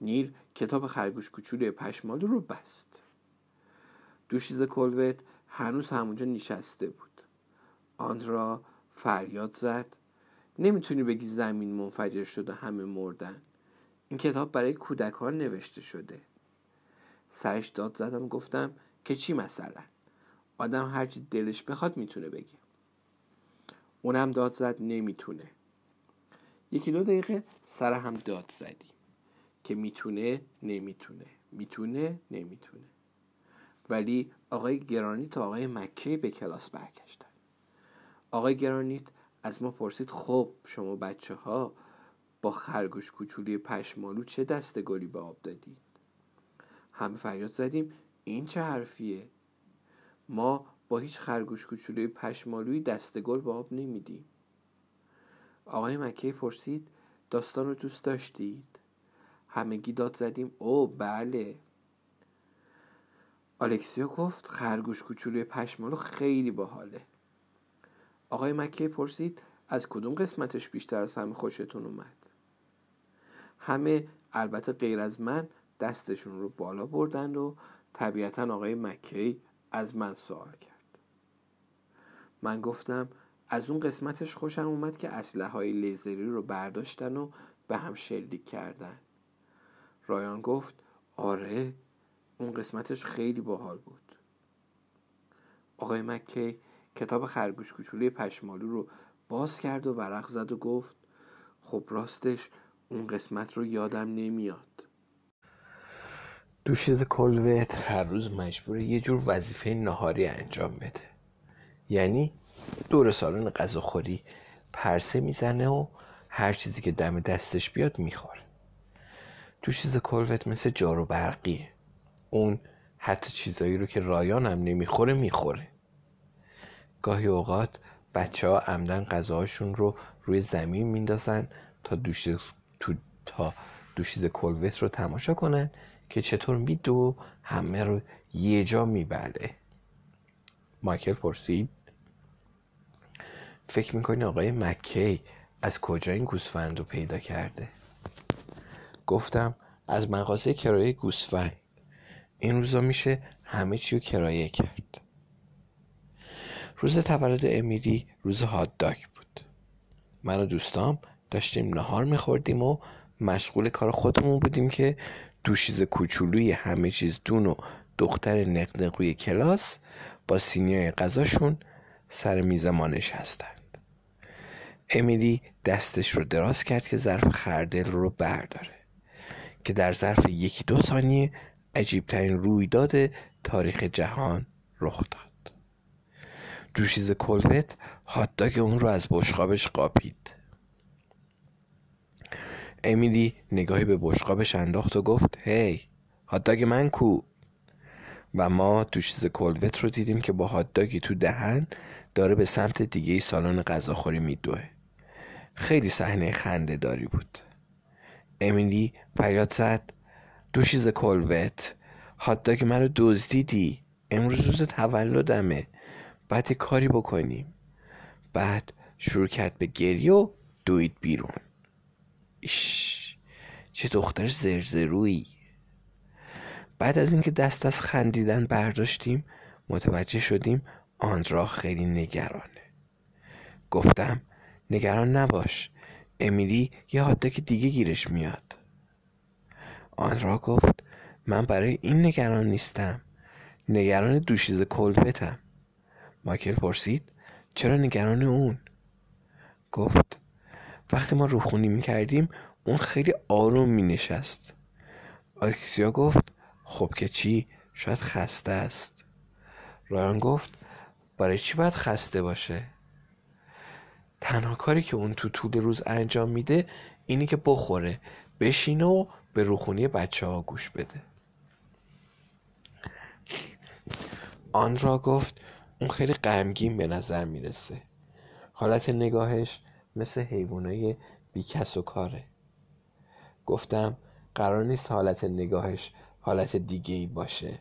نیل کتاب خرگوش کوچولوی پشمالو رو بست. دوشیز کلوت هنوز همونجا نشسته بود. آندرا فریاد زد. نمی‌تونی بگی زمین منفجر شد و همه مردن. این کتاب برای کودکان نوشته شده. سرش داد زدم گفتم که چی مثلا؟ آدم هرچی دلش بخواد می‌تونه بگه. اونم داد زد نمی‌تونه. یکی دو دقیقه سر هم داد زدیم که می‌تونه نمی‌تونه. می‌تونه نمی‌تونه. ولی آقای گرانیت و آقای مکه به کلاس برگشتن. آقای گرانیت از ما پرسید خب شما بچه ها با خرگوش کوچولی پشمالو چه دست گلی به آب دادید همه فریاد زدیم این چه حرفیه؟ ما با هیچ خرگوش کوچولوی پشمالوی دست گل به آب نمیدیم. آقای مکه پرسید داستان رو دوست داشتید؟ همگی داد زدیم او بله. آلکسیا گفت خرگوش کوچولوی پشمالو خیلی باحاله. آقای مکه پرسید از کدوم قسمتش بیشتر از همه خوشتون اومد؟ همه البته غیر از من دستشون رو بالا بردند و طبیعتا آقای مکی از من سوال کرد. من گفتم از اون قسمتش خوشم اومد که اسلحه های لیزری رو برداشتن و به هم شلیک کردن. رایان گفت آره اون قسمتش خیلی باحال بود. آقای مکی کتاب خرگوش کوچولوی پشمالو رو باز کرد و ورق زد و گفت خب راستش اون قسمت رو یادم نمیاد. دوشیز کلوت هر روز مجبور یه جور وظیفه نهاری انجام بده. یعنی دور سالن غذاخوری پرسه می‌زنه و هر چیزی که دم دستش بیاد می‌خوره. دوشیز کلوت مثل جارو برقیه. اون حتی چیزایی رو که رایان هم نمی‌خوره می‌خوره. گاهی اوقات بچه ها عمدن غذاهاشون رو روی زمین میندازن تا دوشیز, تو تا دوشیز کلوت رو تماشا کنن که چطور میدو همه رو یه جا میبله. مایکل پرسید. فکر می‌کنی آقای مکی از کجا این گوسفند رو پیدا کرده؟ گفتم از مغازه کرایه گوسفند. این روزا میشه همه چی رو کرایه کرد. روز تولد امیری روز هات داک بود. من و دوستام داشتیم نهار میخوردیم و مشغول کار خودمون بودیم که دوشیز کوچولوی همه چیز دون و دختر نقنقوی کلاس با سینیای غذاشون سر میز ما نشستند. امیلی دستش رو دراز کرد که ظرف خردل رو برداره که در ظرف یکی دو ثانیه عجیبترین رویداد تاریخ جهان رخ داد. دوشیز کلوت هاتداگ اون رو از بشقابش قاپید. امیلی نگاهی به بشقابش انداخت و گفت هی هاتداگ من کو و ما دوشیز کلوت رو دیدیم که با هاتداگی تو دهن داره به سمت دیگه سالن غذاخوری میدوه. خیلی صحنه خنده داری بود. امیلی فریاد زد دوشیز کلوت هاتداگ منو دزدیدی امروز روز تولدمه بعد کاری بکنیم. بعد شروع کرد به گریه و دوید بیرون. ایش چه دختر زرزرویی. بعد از اینکه دست از خندیدن برداشتیم متوجه شدیم آندرا خیلی نگرانه. گفتم نگران نباش امیلی یه هاتداگ دیگه گیرش میاد. آندرا گفت من برای این نگران نیستم. نگران دوشیز کلوتم مایکل پرسید چرا نگران اون؟ گفت وقتی ما روخونی می کردیم اون خیلی آروم می نشست آرکسیا گفت خب که چی؟ شاید خسته است. رایان گفت برای چی باید خسته باشه؟ تنها کاری که اون تو طول روز انجام میده اینی که بخوره بشینه و به روخونی بچه ها گوش بده. آن را گفت اون خیلی غمگین به نظر می‌رسه. حالت نگاهش مثل حیوانای بیکس و کاره. گفتم قرار نیست حالت نگاهش حالت دیگه ای باشه.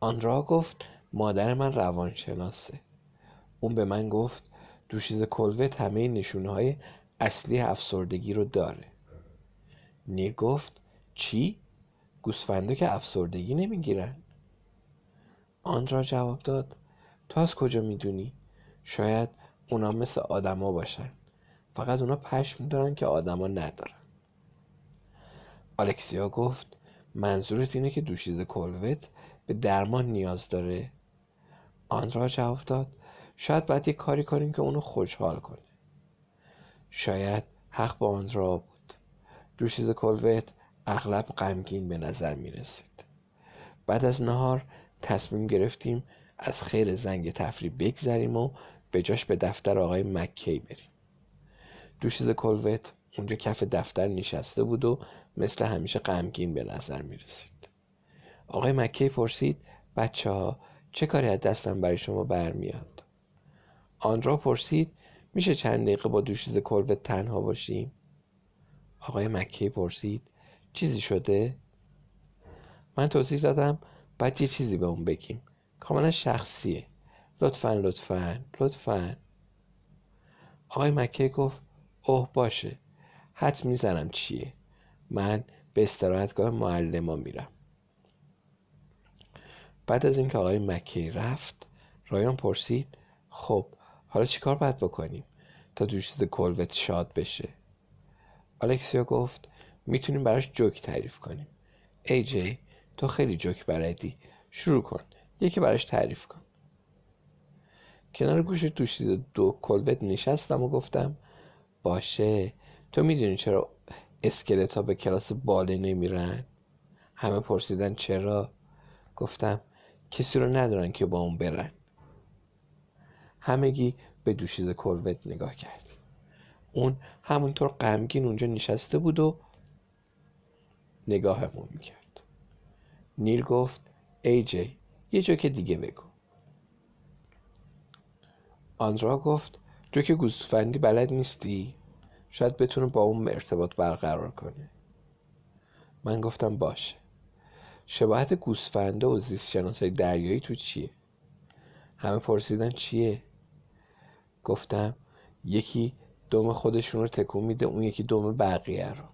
آن را گفت مادر من روانشناسه. اون به من گفت دوشیز کلوت همه نشونه های اصلی افسردگی رو داره. نیر گفت چی؟ گوسفنده که افسردگی نمی‌گیرن. آن را جواب داد. تو از کجا می‌دونی؟ شاید اونا مثل آدما باشن. فقط اونا پشم دارن که آدما ندارن. آلکسیا گفت منظورت اینه که دوشیز کلوت به درمان نیاز داره؟ آن را جواب داد شاید باید یه کاری کنیم که اونو خوشحال کنه. شاید حق با آن را بود. دوشیز کلوت اغلب غمگین به نظر می رسید بعد از نهار تصمیم گرفتیم از خیر زنگ تفریح بگذریم و به جاش به دفتر آقای مکی بریم. دوشیز کلوت اونجا کف دفتر نشسته بود و مثل همیشه غمگین به نظر می رسید. آقای مکی پرسید بچه ها چه کاری از دستم برای شما برمیاد؟ آن را پرسید میشه چند دقیقه با دوشیز کلوت تنها باشیم؟ آقای مکی پرسید چیزی شده؟ من توضیح دادم بعد یه چیزی به اون بگیم. کاملا شخصیه. لطفا لطفا لطفا. آقای مکی گفت اوه باشه. حد می‌زنم چیه. من به استراحتگاه معلما میرم. بعد از اینکه آقای مکی رفت رایان پرسید خب حالا چیکار باید بکنیم تا دوشیز کلوت شاد بشه؟ الکسیا گفت می‌تونیم براش جوک تعریف کنیم. ای جی تو خیلی جوک بلدی. شروع کن. یکی براش تعریف کن. کنار گوش دوشیز دو کلوت نشستم و گفتم باشه. تو می‌دونی چرا اسکلت ها به کلاس باله نمیرن؟ همه پرسیدن چرا؟ گفتم کسی رو ندارن که با اون برن. همگی به دوشیز کلوت نگاه کردیم اون همونطور غمگین اونجا نشسته بود و نگاهمون می‌کرد. نیل گفت ای جی یه جوک دیگه بگو. آندرا گفت جوک گوسفندی بلد نیستی؟ شاید بتونه با اون ارتباط برقرار کنه. من گفتم باشه. شباهت گوسفنده و زیست شناسای دریایی تو چیه؟ همه پرسیدن چیه؟ گفتم یکی دم خودشون رو تکون میده اون یکی دم بقیه رو.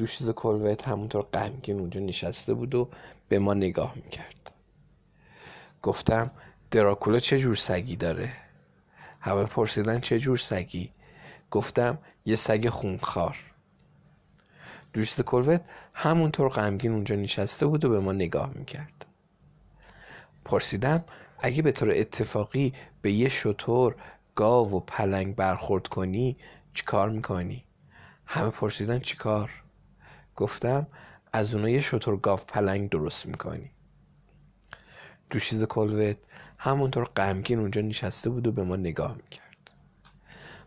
دوشیز کلوت همونطور غمگین اونجا نشسته بود و به ما نگاه می‌کرد. گفتم دراکولا چه جور سگی داره؟ همه پرسیدن چه جور سگی؟ گفتم یه سگ خونخوار. دوشیز کلوت همونطور غمگین اونجا نشسته بود و به ما نگاه می‌کرد. پرسیدم اگه به طور اتفاقی به یه شطور گاو و پلنگ برخورد کنی چیکار می‌کنی؟ همه پرسیدن چیکار؟ گفتم از شطور گاو پلنگ درست می‌کنی. دوشیز کلوت همونطور غمگین اونجا نشسته بود و به ما نگاه می‌کرد.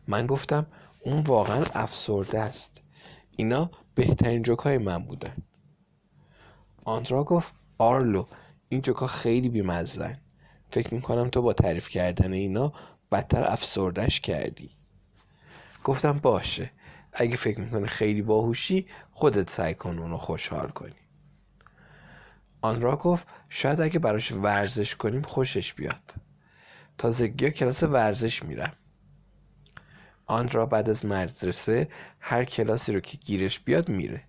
من گفتم اون واقعا افسرده است. اینا بهترین جوکای من بودن. آندرا گفت آرلو این جوکا خیلی بیمزن فکر می‌کنم تو با تعریف کردن اینا بدتر افسردش کردی. گفتم باشه. اگه فکر می‌کنه خیلی باهوشی خودت سعی کن اونو خوشحال کنی. آن را گفت شاید اگه براش ورزش کنیم خوشش بیاد. تازگی کلاس ورزش میرم. آن را بعد از مدرسه هر کلاسی رو که گیرش بیاد میره.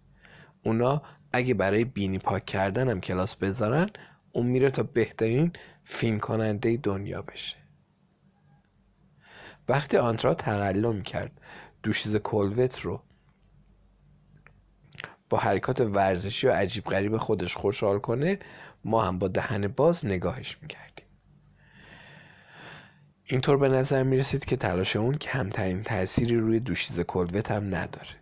اونا اگه برای بینی پاک کردن کلاس بذارن اون میره تا بهترین فیلم کننده دنیا بشه. وقتی آنترا تقلا کرد دوشیز کلوت رو با حرکات ورزشی و عجیب غریب خودش خوشحال کنه ما هم با دهن باز نگاهش می‌کردیم. اینطور به نظر می‌رسید که تلاش اون کمترین تأثیری روی دوشیز کلوت هم نداره.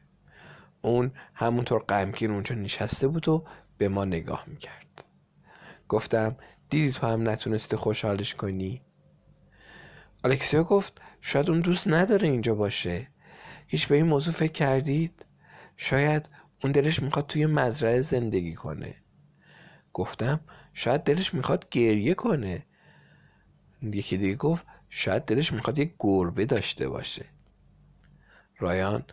اون همونطور غمگین اونجا نشسته بود و به ما نگاه می‌کرد. گفتم دیدی تو هم نتونستی خوشحالش کنی؟ الکسیا گفت شاید اون دوست نداره اینجا باشه. هیچ به این موضوع فکر کردید؟ شاید اون دلش می‌خواد توی مزرعه زندگی کنه. گفتم شاید دلش می‌خواد گریه کنه. یکی دیگه گفت شاید دلش می‌خواد یک گربه داشته باشه. رایان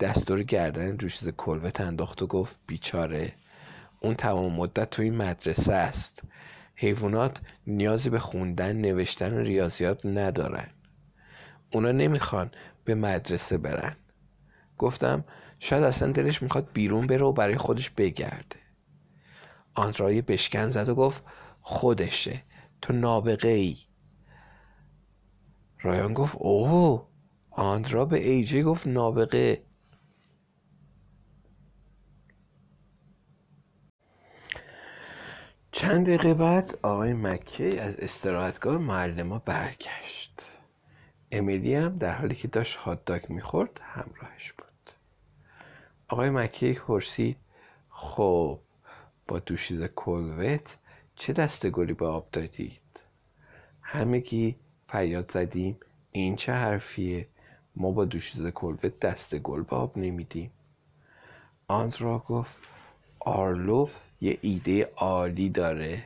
دستور گردن دوشیزه کلوت انداخت و گفت بیچاره اون تمام مدت توی مدرسه است. حیوانات نیازی به خوندن نوشتن و ریاضیات ندارن. اونا نمی‌خوان به مدرسه برن. گفتم شاید اصلا دلش می‌خواد بیرون بره و برای خودش بگرده. آندرای بشکن زد و گفت خودشه تو نابغه ای رایان گفت اوه آندرا به ایجی گفت نابغه. چند دقیقه بعد آقای مکی از استراحتگاه معلم برگشت. امیلی هم در حالی که داشت هات می‌خورد همراهش بود. آقای مکی پرسید خب با دوشیز کلوت چه دسته گلی به آب دادید؟ همگی فریاد زدیم این چه حرفیه؟ ما با دوشیز کلوت دسته گل به آب نمیدیم. آندرا گفت آرلو یه ایده عالی داره.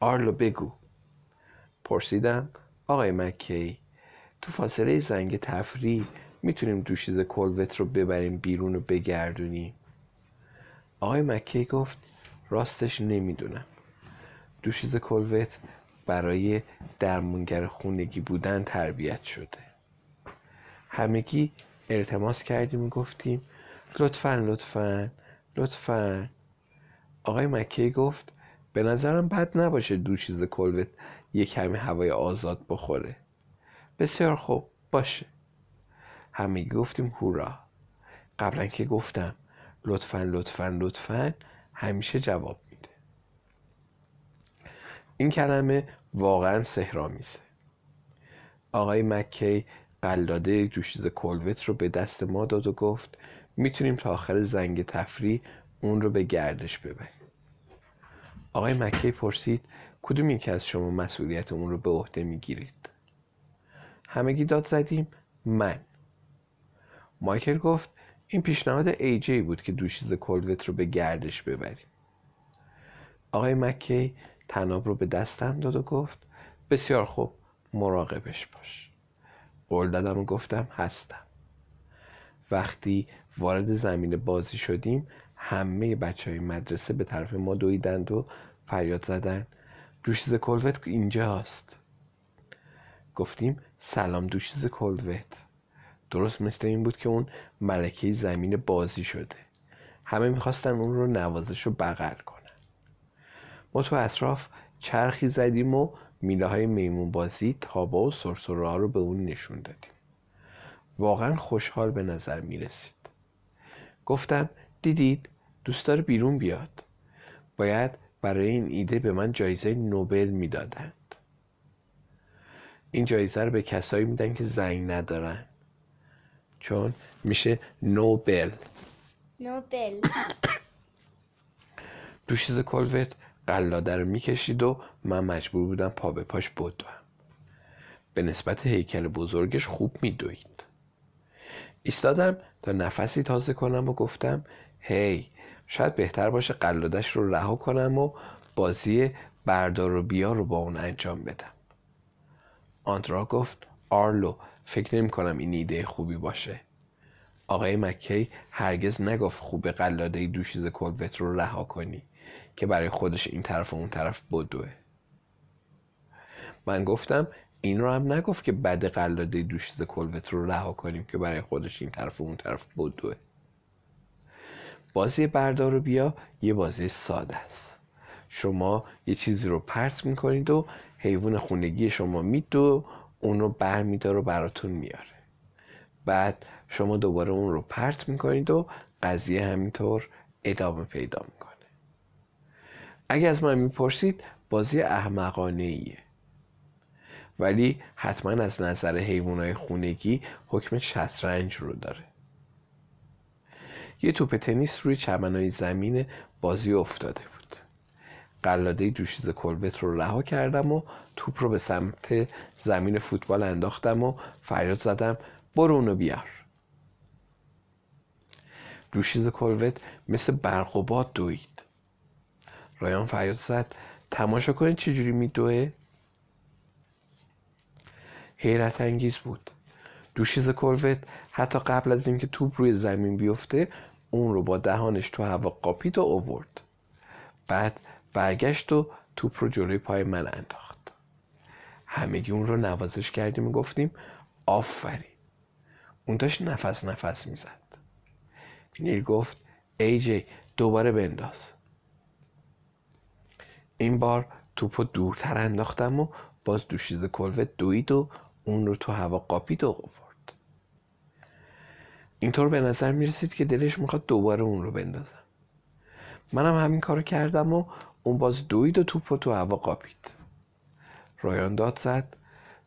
آرلو بگو. پرسیدم آقای مکی تو فاصله زنگ تفریح می‌تونیم دوشیز کلوت رو ببریم بیرون و بگردونیم. آقای مکی گفت راستش نمی‌دونم. دوشیز کلوت برای درمونگر خونگی بودن تربیت شده. همگی التماس کردیم و گفتیم لطفا لطفا لطفا. آقای مکی گفت به نظرم بد نباشه دوشیز کلوت یه کمی هوای آزاد بخوره. بسیار خوب باشه. همگی گفتیم هورا. قبلا که گفتم لطفا لطفا لطفا همیشه جواب میده. این کلمه واقعا سهرامیزه آقای مکی قلاده دوشیز کلوت رو به دست ما داد و گفت می‌تونیم تا آخر زنگ تفریح اون رو به گردش ببریم. آقای مکی پرسید کدوم یکی از شما مسئولیت اون رو به عهده می‌گیرید؟ همگی داد زدیم من. مایکل گفت این پیشنهاد ایجی بود که دوشیز کلوت رو به گردش ببریم. آقای مکی تناب رو به دستم داد و گفت بسیار خوب مراقبش باش. قول دادم و گفتم هستم. وقتی وارد زمین بازی شدیم همه بچه های مدرسه به طرف ما دویدند و فریاد زدن دوشیز کلوت اینجاست. گفتیم سلام دوشیز کلوت درست مثل این بود که اون ملکه زمین بازی شده. همه می‌خواستن اون رو نوازش رو بغل کنن. ما تو اطراف چرخی زدیم و میله های میمون بازی تابا و سرسره رو به اون نشون دادیم. واقعا خوشحال به نظر می‌رسید. گفتم دیدید دوست داره بیرون بیاد. باید برای این ایده به من جایزه نوبل می‌دادند این جایزه رو به کسایی میدن که زنگ ندارن. چون میشه نوبل. نوبل. دوشیز کلوت قلاده رو می‌کشید و من مجبور بودم پا به پاش بدوم. به نسبت هیکل بزرگش خوب میدوید. ایستادم تا نفسی تازه کنم و گفتم هی شاید بهتر باشه قلادش رو رها کنم و بازی بردار و بیا رو با اون انجام بدم. آندرا گفت آرلو فکر نمی کنم این ایده خوبی باشه. آقای مکی هرگز نگفت خوب قلاده دوشیز کلوت رو رها کنی که برای خودش این طرف و اون طرف بدوه. من گفتم این رو هم نگفت که بد قلاده دوشیز کلوت رو رها کنیم که برای خودش این طرف و اون طرف بدوه. بازی بردار و بیا یه بازی ساده است. شما یه چیزی رو پرت می‌کنید و حیوان خونگی شما مید و اون رو بر میدار و براتون میاره. بعد شما دوباره اون رو پرت می‌کنید و قضیه همینطور ادامه پیدا می‌کنه. اگه از من می‌پرسید بازی احمقانه ایه ولی حتما از نظر حیوانات خونگی حکم شطرنج رو داره. یه توپ تنیس روی چمنای زمین بازی افتاده بود. قلاده دوشیز کلبت رو رها کردم و توپ رو به سمت زمین فوتبال انداختم و فریاد زدم برو اونو بیار. دوشیز کلوت مثل برق و باد دوید. رایان فریاد زد تماشا کنید چجوری میدوه حیرت انگیز بود. دوشیز کلوت حتی قبل از اینکه توپ روی زمین بیفته اون رو با دهانش تو هوا قاپید و اوورد. بعد برگشت و توپ رو جلوی پای من انداخت. همگی اون رو نوازش کردیم و گفتیم آفرین. اون داشت نفس نفس می‌زد. نیل گفت ای جی دوباره بنداز. این بار توپ رو دورتر انداختم و باز دوشیز کلوت دوید و اون رو تو هوا قاپید و آورد. اینطور به نظر می‌رسید که دلش می‌خواد دوباره اون رو بندازم. منم همین کارو کردم و اون باز دوید و توپ رو تو هوا قاپید. رایان داد زد.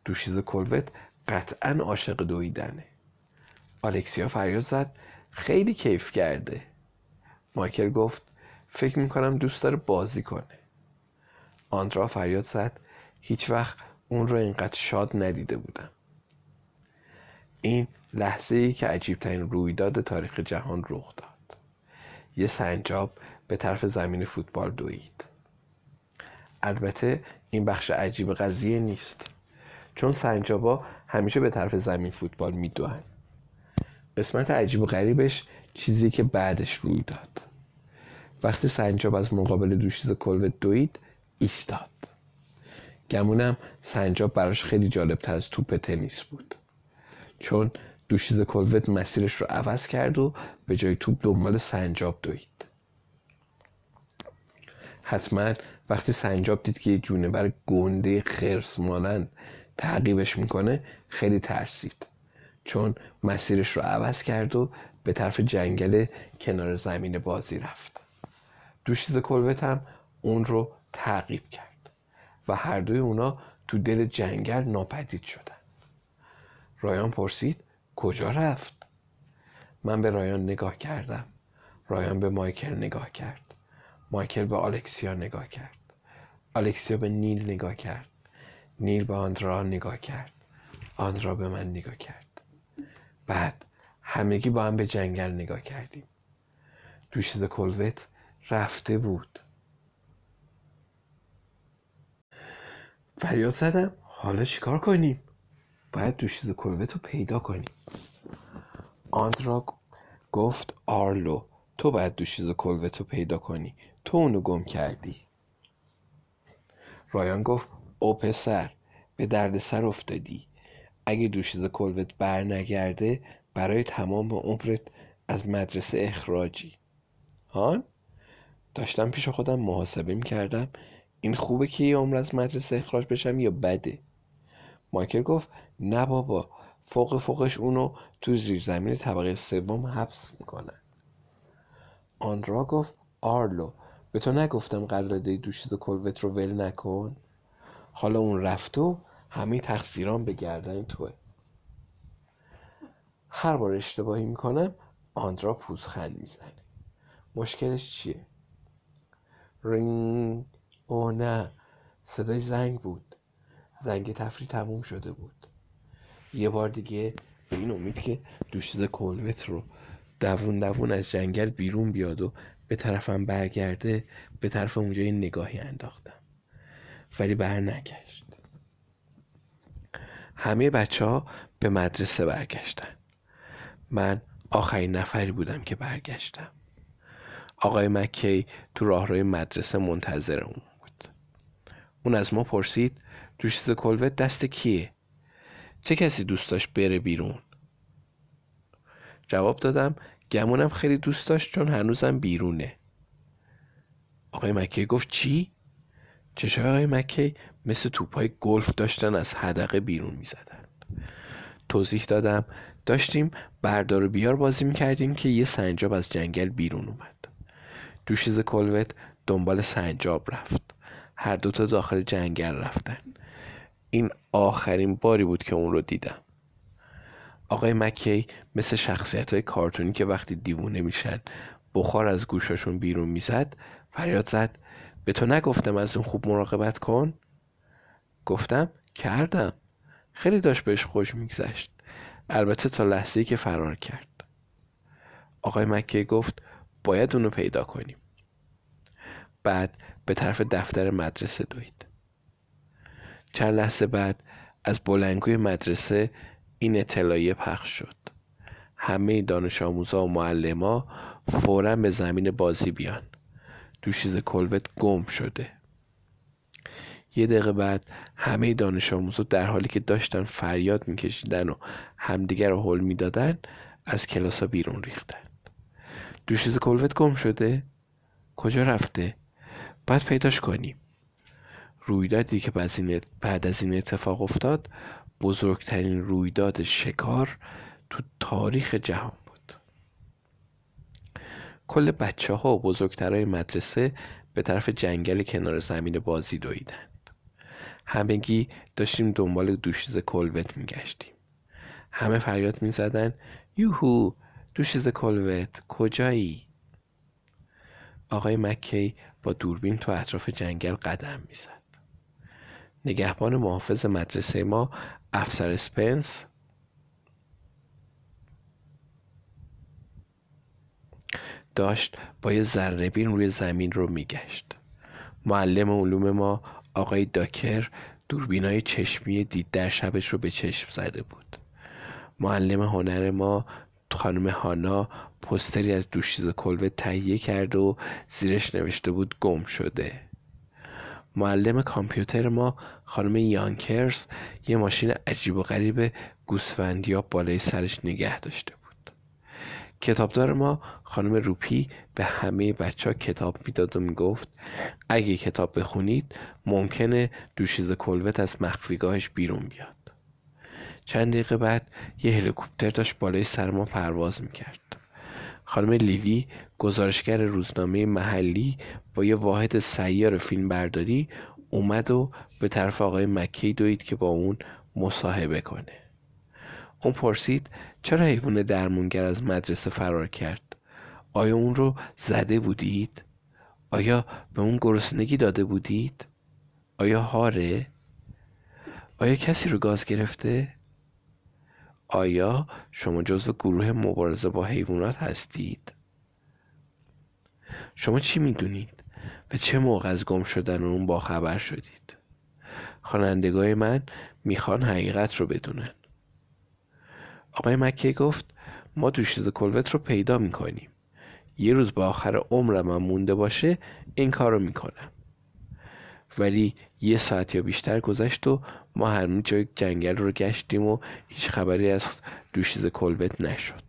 دوشیز کلوت قطعا عاشق دویدنه. آلکسیا فریاد زد. خیلی کیف کرده. مایکل گفت فکر می‌کنم دوست داره بازی کنه. آندرا فریاد زد. هیچ وقت اون رو اینقدر شاد ندیده بودم. این لحظه ای که عجیبترین رویداد تاریخ جهان رخ داد. یه سنجاب به طرف زمین فوتبال دوید. البته این بخش عجیب قضیه نیست چون سنجابا همیشه به طرف زمین فوتبال میدوهن قسمت عجیب و غریبش چیزی که بعدش روی داد. وقتی سنجاب از مقابل دوشیز کلوت دوید ایستاد. گمونم سنجاب براش خیلی جالب تر از توپ تنیس بود. چون دوشیز کلوت مسیرش رو عوض کرد و به جای توپ دنبال سنجاب دوید. حتما وقتی سنجاب دید که یه جونور گنده خرس مانند تعقیبش می‌کنه خیلی ترسید. چون مسیرش رو عوض کرد و به طرف جنگل کنار زمین بازی رفت. دوشیز کلوت هم اون رو تعقیب کرد و هر دوی اونا تو دل جنگل ناپدید شدن. رایان پرسید کجا رفت؟ من به رایان نگاه کردم. رایان به مایکل نگاه کرد. مایکل به آلکسیا نگاه کرد. آلکسیا به نیل نگاه کرد. نیل به آندرا نگاه کرد. آندرا به من نگاه کرد. بعد همگی با هم به جنگل نگاه کردیم. دوشیز کلوت رفته بود. فریاد زدم. حالا چیکار کنیم؟ باید دوشیز کلوت رو پیدا کنیم. آندرا گفت آرلو تو باید دوشیز کلوت رو پیدا کنی. تو اونو گم کردی؟ رایان گفت او پسر به درد سر افتادی. اگه دوشیز کلوت بر نگرده برای تمام عمرت از مدرسه اخراجی. هان؟ داشتم پیش خودم محاسبه می‌کردم این خوبه که یه عمر از مدرسه اخراج بشم یا بده؟ مایکل گفت نه بابا فوق فوقش اونو تو زیرزمین طبقه سوم حبس می‌کنن. آندرا گفت آرلو به تو نگفتم قلاده دوشیز کلوت رو ول نکن. حالا اون رفت و همه تقصیران به گردن توه. هر بار اشتباهی می‌کنم آندرا پوزخند می‌زنه. مشکلش چیه؟ رینگ. او نه صدای زنگ بود. زنگ تفریح تموم شده بود. یه بار دیگه به این امید که دوشیز کلوت رو دوون دوون از جنگل بیرون بیاد و به طرفم برگرده به طرف اونجا یه نگاهی انداختم. ولی بر نگشت. همه بچه ها به مدرسه برگشتن. من آخرین نفری بودم که برگشتم. آقای مکی تو راهروی مدرسه منتظر اون بود. اون از ما پرسید دوشیز کلوت دست کیه؟ چه کسی دوست داشت بره بیرون؟ جواب دادم گمونم خیلی دوست داشت چون هنوزم بیرونه. آقای مکی گفت چی؟ چشای آقای مکی مثل توپای گلف داشتن از حدقه بیرون می زدن. توضیح دادم. داشتیم بردار و بیار بازی می کردیم که یه سنجاب از جنگل بیرون اومد. دوشیز کلوت دنبال سنجاب رفت. هر دوتا داخل جنگل رفتن. این آخرین باری بود که اون رو دیدم. آقای مکی مثل شخصیت های کارتونی که وقتی دیوونه میشن بخار از گوشاشون بیرون می‌زد فریاد زد. به تو نگفتم از اون خوب مراقبت کن. گفتم کردم. خیلی داشت بهش خوش میگذشت. البته تا لحظه که فرار کرد. آقای مکه گفت باید اونو پیدا کنیم. بعد به طرف دفتر مدرسه دوید. چند لحظه بعد از بلنگوی مدرسه این اطلاعیه پخش شد. همه دانش آموزا و معلما فورا به زمین بازی بیان. دوشیز کلوت گم شده. یه دقیقه بعد همه دانش آموزا در حالی که داشتن فریاد میکشیدن و همدیگر رو حل می‌دادن از کلاس ها بیرون ریختن. دوشیز کلوت گم شده؟ کجا رفته؟ باید پیداش کنیم. رویدادی که بعد از این اتفاق افتاد بزرگترین رویداد شکار تو تاریخ جهان بود. کل بچه ها و بزرگترهای مدرسه به طرف جنگل کنار زمین بازی دویدند. همگی داشتیم دنبال دوشیز کلوت میگشتیم. همه فریاد می‌زدن یوهو دوشیز کلوت کجایی؟ آقای مکی با دوربین تو اطراف جنگل قدم می‌زد. نگهبان محافظ مدرسه ما افسر اسپنس داشت با یه ذرهبین روی زمین رو میگشت. معلم علوم ما آقای داکر دوربینای چشمی دید در شبش رو به چشم زده بود. معلم هنر ما خانم هانا پستری از دوشیز کلوه تهیه کرد و زیرش نوشته بود گم شده. معلم کامپیوتر ما خانم یانکرز یه ماشین عجیب و غریب گوسفندیاب بالای سرش نگه داشته بود. کتابدار ما خانم روپی به همه بچه ها کتاب می‌داد و می‌گفت اگه کتاب بخونید ممکنه دوشیز کلوت از مخفیگاهش بیرون بیاد. چند دقیقه بعد یه هلیکوپتر داشت بالای سر ما پرواز می‌کرد. خانم لیلی گزارشگر روزنامه محلی با یه واحد سیار فیلم برداری اومد و به طرف آقای مکی دوید که با اون مصاحبه کنه. اون پرسید چرا حیوان درمونگر از مدرسه فرار کرد؟ آیا اون رو زده بودید؟ آیا به اون گرسنگی داده بودید؟ آیا هاره؟ آیا کسی رو گاز گرفته؟ آیا شما جزو گروه مبارزه با حیوانات هستید؟ شما چی می‌دونید؟ و چه موقع از گم شدن اون با خبر شدید؟ خوانندگای من می‌خوان حقیقت رو بدونن. آقای مکه گفت ما دوشیز کلوت رو پیدا می‌کنیم. یه روز به آخر عمرم هم مونده باشه این کار رو می‌کنم. ولی یه ساعت یا بیشتر گذشت و ما هر جای جنگل رو گشتیم و هیچ خبری از دوشیز کلوت نشد.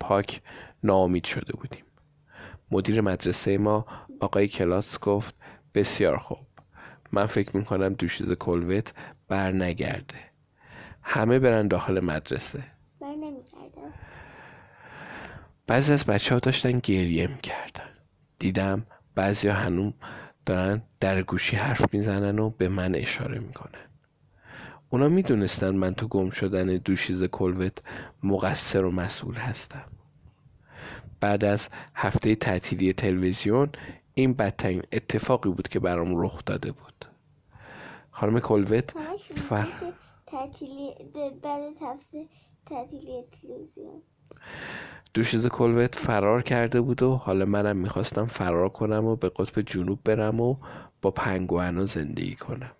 پاک ناامید شده بودیم. مدیر مدرسه ما آقای کلاس گفت بسیار خوب. من فکر می‌کنم دوشیز کلوت بر نگرده همه برن داخل مدرسه. بر بعضی از بچه ها داشتن گریه می‌کردن. دیدم بعضی ها هنوم دارن در گوشی حرف می‌زنن و به من اشاره می‌کنن. اونا می‌دونستن من تو گم شدن دوشیز کلوت مقصر و مسئول هستم. بعد از هفته تعطیلی تلویزیون این بدترین اتفاقی بود که برام رخ داده بود. خانم کلوت فر... تعطیلی بعد از هفته تعطیلی تلویزیون. دوشیز کلوت فرار کرده بود و حالا منم می‌خواستم فرار کنم و به قطب جنوب برم و با پنگوانا زندگی کنم.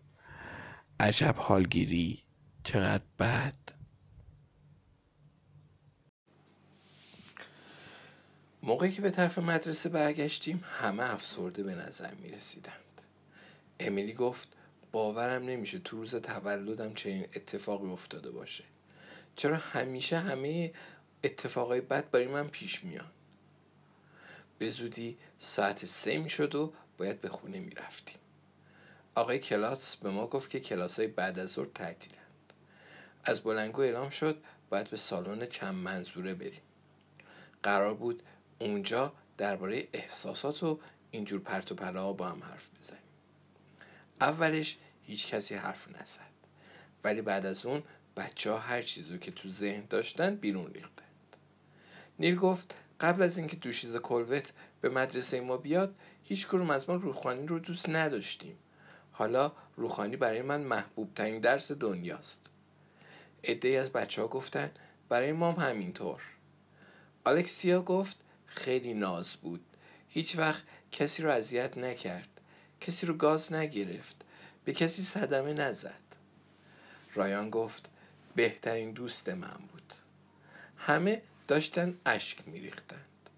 عجب حالگیری. چقدر بد. موقعی که به طرف مدرسه برگشتیم همه افسرده به نظر می رسیدند امیلی گفت باورم نمیشه تو روز تولدم چنین اتفاقی افتاده باشه. چرا همیشه همه اتفاقای بد برای من پیش میان؟ به زودی ساعت سه می شد و باید به خونه می رفتیم آقای کلاس به ما گفت که کلاس های بعد از ظهر تعطیلند. از بلنگو اعلام شد باید به سالن چند منظوره بریم. قرار بود اونجا درباره احساسات و اینجور پرت و پلا با هم حرف بزنیم. اولش هیچ کسی حرف نزد. ولی بعد از اون بچه ها هر چیزی که تو ذهن داشتن بیرون ریختند. نیل گفت قبل از اینکه دوشیز کلوت به مدرسه ما بیاد هیچ کدوم از ما روخانی رو دوست نداشتیم. حالا روخانی برای من محبوب ترین درس دنیاست. عده از بچه ها گفتن برای مام همینطور. آلکسیا گفت خیلی ناز بود. هیچ وقت کسی رو اذیت نکرد. کسی رو گاز نگرفت. به کسی صدمه نزد. رایان گفت بهترین دوست من بود. همه داشتن اشک میریختند.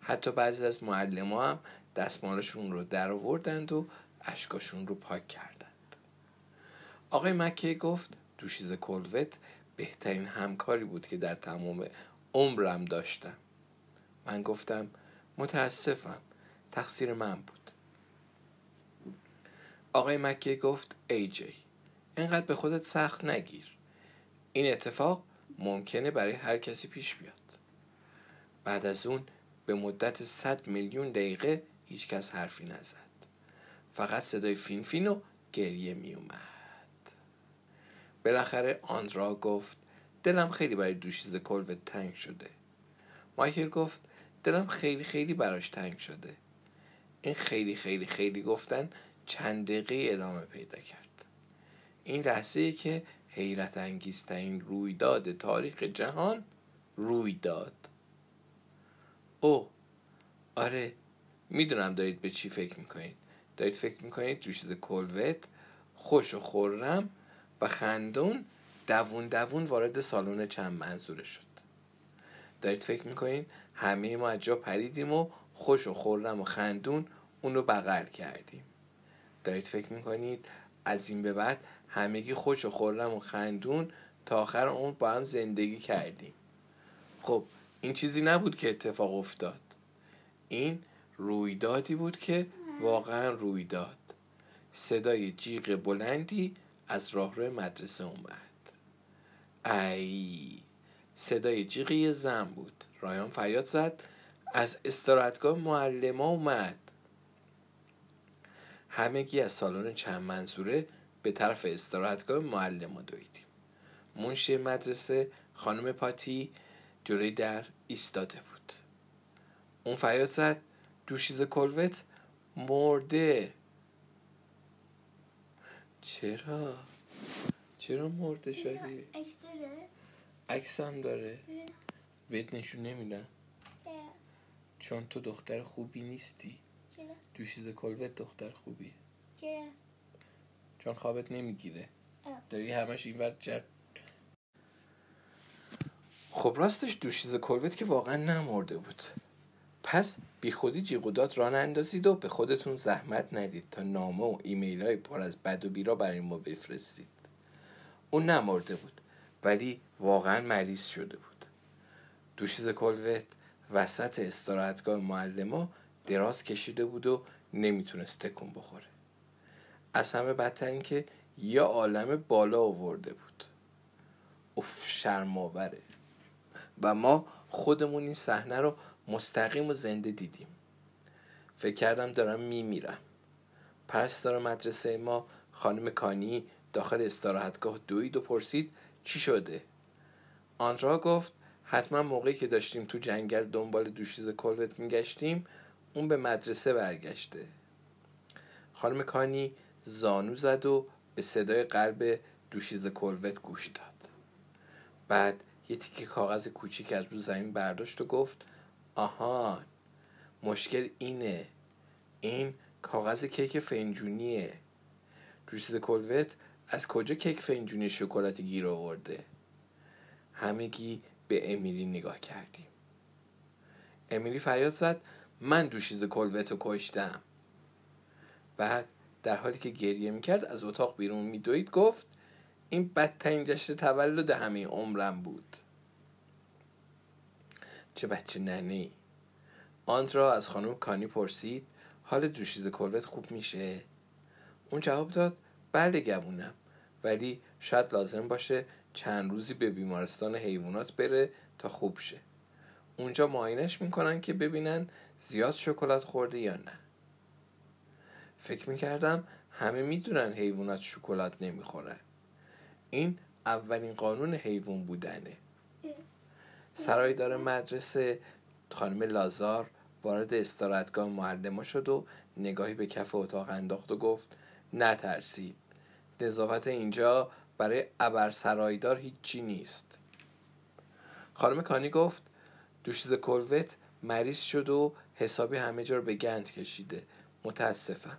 حتی بعضی از معلم هم دستمالشون رو در آوردند و اشکاشون رو پاک کردند. آقای مکه گفت دوشیز کلوت بهترین همکاری بود که در تمام عمرم داشتم. من گفتم متاسفم تقصیر من بود. آقای مکه گفت ای جی اینقدر به خودت سخت نگیر. این اتفاق ممکنه برای هر کسی پیش بیاد. بعد از اون به مدت 100 میلیون دقیقه هیچکس حرفی نزد. فقط صدای فین فین و گریه می اومد. بالاخره آندرا گفت دلم خیلی برای دوشیز کلوت تنگ شده. مایکل گفت دلم خیلی خیلی براش تنگ شده. این خیلی خیلی خیلی گفتن چند دقیقه ادامه پیدا کرد. این لحظه که حیرت انگیزترین رویداد تاریخ جهان روی داد او آره می‌دونم دارید به چی فکر می‌کنید. دارید فکر می‌کنید دوشیز کلوت خوش و خورم و خندون دوون دوون وارد سالن چند منظوره شد. دارید فکر می‌کنید همه ما از جا پریدیم و خوش و خورم و خندون اون رو بغل کردیم. دارید فکر می‌کنید از این به بعد همگی خوش و خورم و خندون تا آخر اون با هم زندگی کردیم. خب این چیزی نبود که اتفاق افتاد. این رویدادی بود که واقعا روی داد صدای جیغ بلندی از راهرو مدرسه اومد. ای صدای جیغ یه زن بود. رایان فریاد زد. از استراحتگاه معلم اومد. همگی از سالن چند منظوره به طرف استراحتگاه معلم دویدیم. منشی مدرسه خانم پاتی جلوی در ایستاده بود. اون فریاد زد دوشیز کلوت مرده. چرا؟ چرا مرده شدی؟ عکس داره؟ عکس هم داره. بهت نشون نمیدم چون تو دختر خوبی نیستی. چرا؟ دوشیز کلوت دختر خوبیه. چرا؟ چون خوابت نمی‌گیره. داری همش این جد خب راستش دوشیز کلوت که واقعا نمرده بود. پس بی خودی داد راه اندازید و به خودتون زحمت ندید تا نامه و ایمیل های پر از بد و بیرا برای ما بفرستید. اون نمرده بود ولی واقعا مریض شده بود. دوشیز کلوت وسط استراحتگاه معلما دراز کشیده بود و نمی‌تونست تکون بخوره. از همه بدتر این که یه عالم بالا آورده بود. اف شرماوره و ما خودمون این صحنه رو مستقیم و زنده دیدیم. فکر کردم دارم میمیرم. پرستار مدرسه ما خانم کانی داخل استراحتگاه دوید و پرسید چی شده؟ آنرا گفت حتما موقعی که داشتیم تو جنگل دنبال دوشیز کلوت میگشتیم اون به مدرسه برگشته. خانم کانی زانو زد و به صدای قلب دوشیز کلوت گوش داد. بعد یه تیکه کاغذ کوچیک از رو زمین برداشت و گفت آهان مشکل اینه. این کاغذ کیک فنجونیه. دوشیز کلوت از کجا کیک فنجونی شکلاتی گیر آورده؟ همگی به امیلی نگاه کردیم. امیلی فریاد زد من دوشیز کلوت رو کشتم. بعد در حالی که گریه می‌کرد از اتاق بیرون میدوید گفت این بدترین جشن تولد همه عمرم بود. چه بچه ننه ای آنت را از خانم کانی پرسید حال دوشیز کلوت خوب میشه؟ اون جواب داد بله گمونم ولی شاید لازم باشه چند روزی به بیمارستان حیوانات بره تا خوب شه. اونجا معاینش می‌کنن که ببینن زیاد شکلات خورده یا نه. فکر می‌کردم همه می‌دونن حیوانات شکلات نمی‌خورن این اولین قانون حیوان بودنه. سرایدار مدرسه خانم لازار وارد استراحتگاه معلما شد و نگاهی به کف اتاق انداخت و گفت نترسید. نظافت اینجا برای ابر سرایدار هیچی نیست. خانم کانی گفت دوشیز کلوت مریض شد و حسابی همه جا رو به گند کشیده. متاسفم.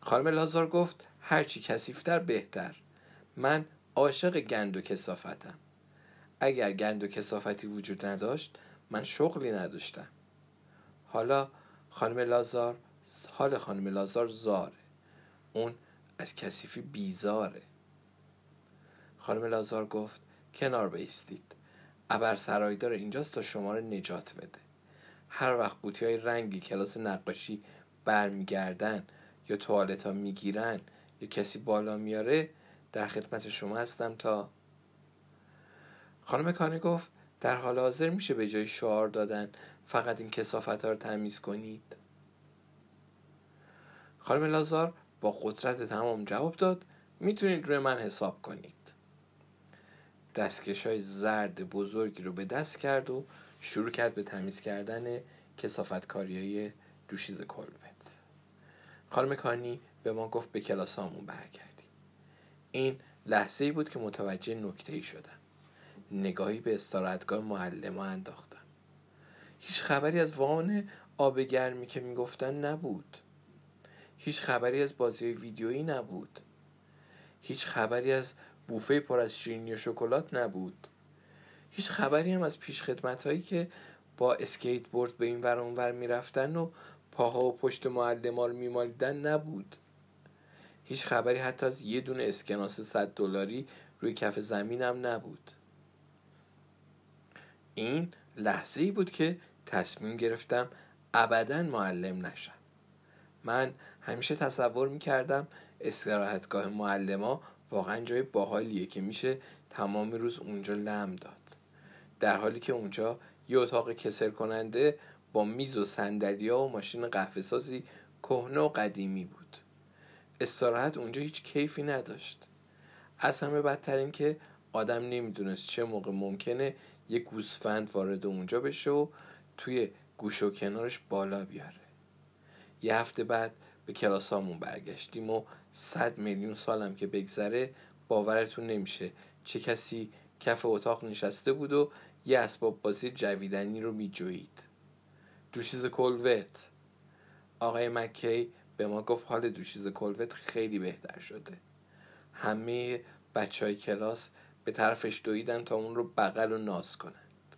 خانم لازار گفت هرچی کسیفتر بهتر. من عاشق گند و کسافتم اگر گند و کسافتی وجود نداشت من شغلی نداشتم. حالا خانم لازار حال خانم لازار زاره. اون از کثیفی بیزاره. خانم لازار گفت کنار بیستید. ابر سرایدار اینجاست تا شما رو نجات بده. هر وقت قوطی های رنگی کلاس نقاشی برمیگردن یا توالت ها می‌گیرن یا کسی بالا میاره در خدمت شما هستم تا خانم کانی گفت در حال حاضر میشه به جای شعار دادن فقط این کسافت ها رو تمیز کنید. خانم لازار با قدرت تمام جواب داد می‌تونید روی من حساب کنید. دستکش های زرد بزرگی رو به دست کرد و شروع کرد به تمیز کردن کسافتکاری های دوشیز کلوت خانم کانی به ما گفت به کلاسامون برگردیم. این لحظه ای بود که متوجه نکته ای شدم. نگاهی به استراحتگاه معلم انداختم. هیچ خبری از وان آب گرمی که می‌گفتن نبود. هیچ خبری از بازی ویدیویی نبود. هیچ خبری از بوفه پر از شیرینی و شکلات نبود. هیچ خبری هم از پیش خدمت هایی که با اسکیت بورد به این ور اونور می‌رفتن و پاها و پشت معلم ها رو میمالیدن نبود. هیچ خبری حتی از یه دونه اسکناس صد دلاری روی کف زمین هم نبود. این لحظه ای بود که تصمیم گرفتم ابدا معلم نشم. من همیشه تصور می‌کردم استراحتگاه معلما واقعا جای باحالیه که میشه تمام روز اونجا لم داد. در حالی که اونجا یه اتاق کسل کننده با میز و سندلیا و ماشین قهوه سازی کهنه و قدیمی بود. استراحت اونجا هیچ کیفی نداشت. از همه بدتر این که آدم نمی‌دونست چه موقع ممکنه یه گوسفند وارد اونجا بشه و توی گوش و کنارش بالا بیاره. یه هفته بعد به کلاسامون برگشتیم و صد میلیون سالم که بگذره باورتون نمیشه. چه کسی کف اتاق نشسته بود و یه اسباب بازی جویدنی رو میجوید دوشیز کلوت. آقای مکی به ما گفت حال دوشیز کلوت خیلی بهتر شده. همه بچه های کلاس به طرفش دویدن تا اون رو بغل و ناز کنند.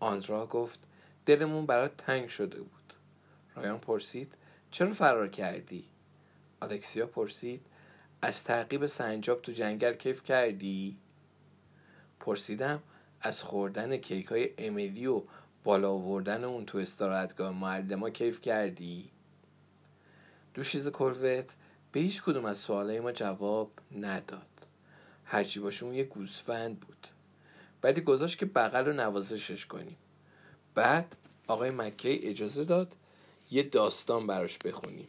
آندرا گفت دلمون برات تنگ شده بود. رایان پرسید چرا فرار کردی؟ الکسیا پرسید از تعقیب سنجاب تو جنگل کیف کردی؟ پرسیدم از خوردن کیک های امیلی و بالا آوردن اون تو استراحتگاه معلما کیف کردی؟ دوشیز کلوت به هیچ کدوم از سوالای ما جواب نداد هرچی باشه اون یه گوسفند بود ولی گذاشت که بغل رو نوازشش کنیم بعد آقای مکی اجازه داد یه داستان براش بخونیم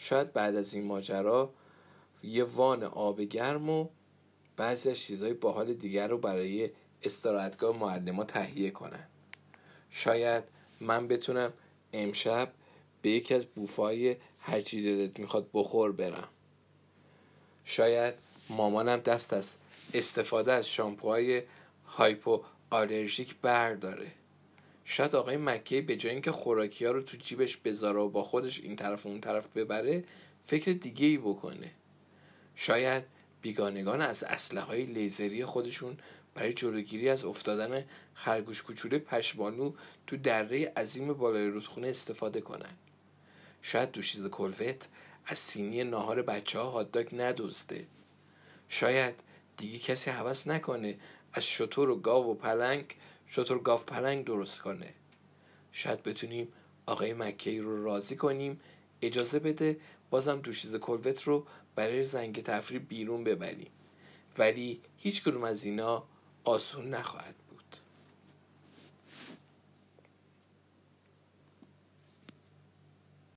شاید بعد از این ماجرا یه وان آب گرم و بعضی از چیزهای باحال دیگر رو برای استراحتگاه معلم تهیه کنن. شاید من بتونم امشب به یکی از بوفای هرچی دلت می‌خواد بخور برم. شاید مامانم دست از استفاده از شامپوهای هایپو آلرژیک برداره. شاید آقای مکی به جای اینکه خوراکی ها رو تو جیبش بذاره و با خودش این طرف و اون طرف ببره فکر دیگه ای بکنه. شاید بیگانگان از اسلحه های لیزری خودشون برای جلوگیری از افتادن خرگوش کوچوله پشمانو تو دره عظیم بالای رودخونه استفاده کنن. شاید دوشیز کلوت از سینی ناهار بچه ها هاتداگ ندوزده شاید دیگه کسی حوض نکنه از شطور و گاو و پلنگ شطور گاف پلنگ درست کنه. شاید بتونیم آقای مکی رو راضی کنیم اجازه بده بازم دوشیز کلوت رو برای زنگ تفریح بیرون ببریم. ولی هیچ کدوم از اینا آسون نخواهد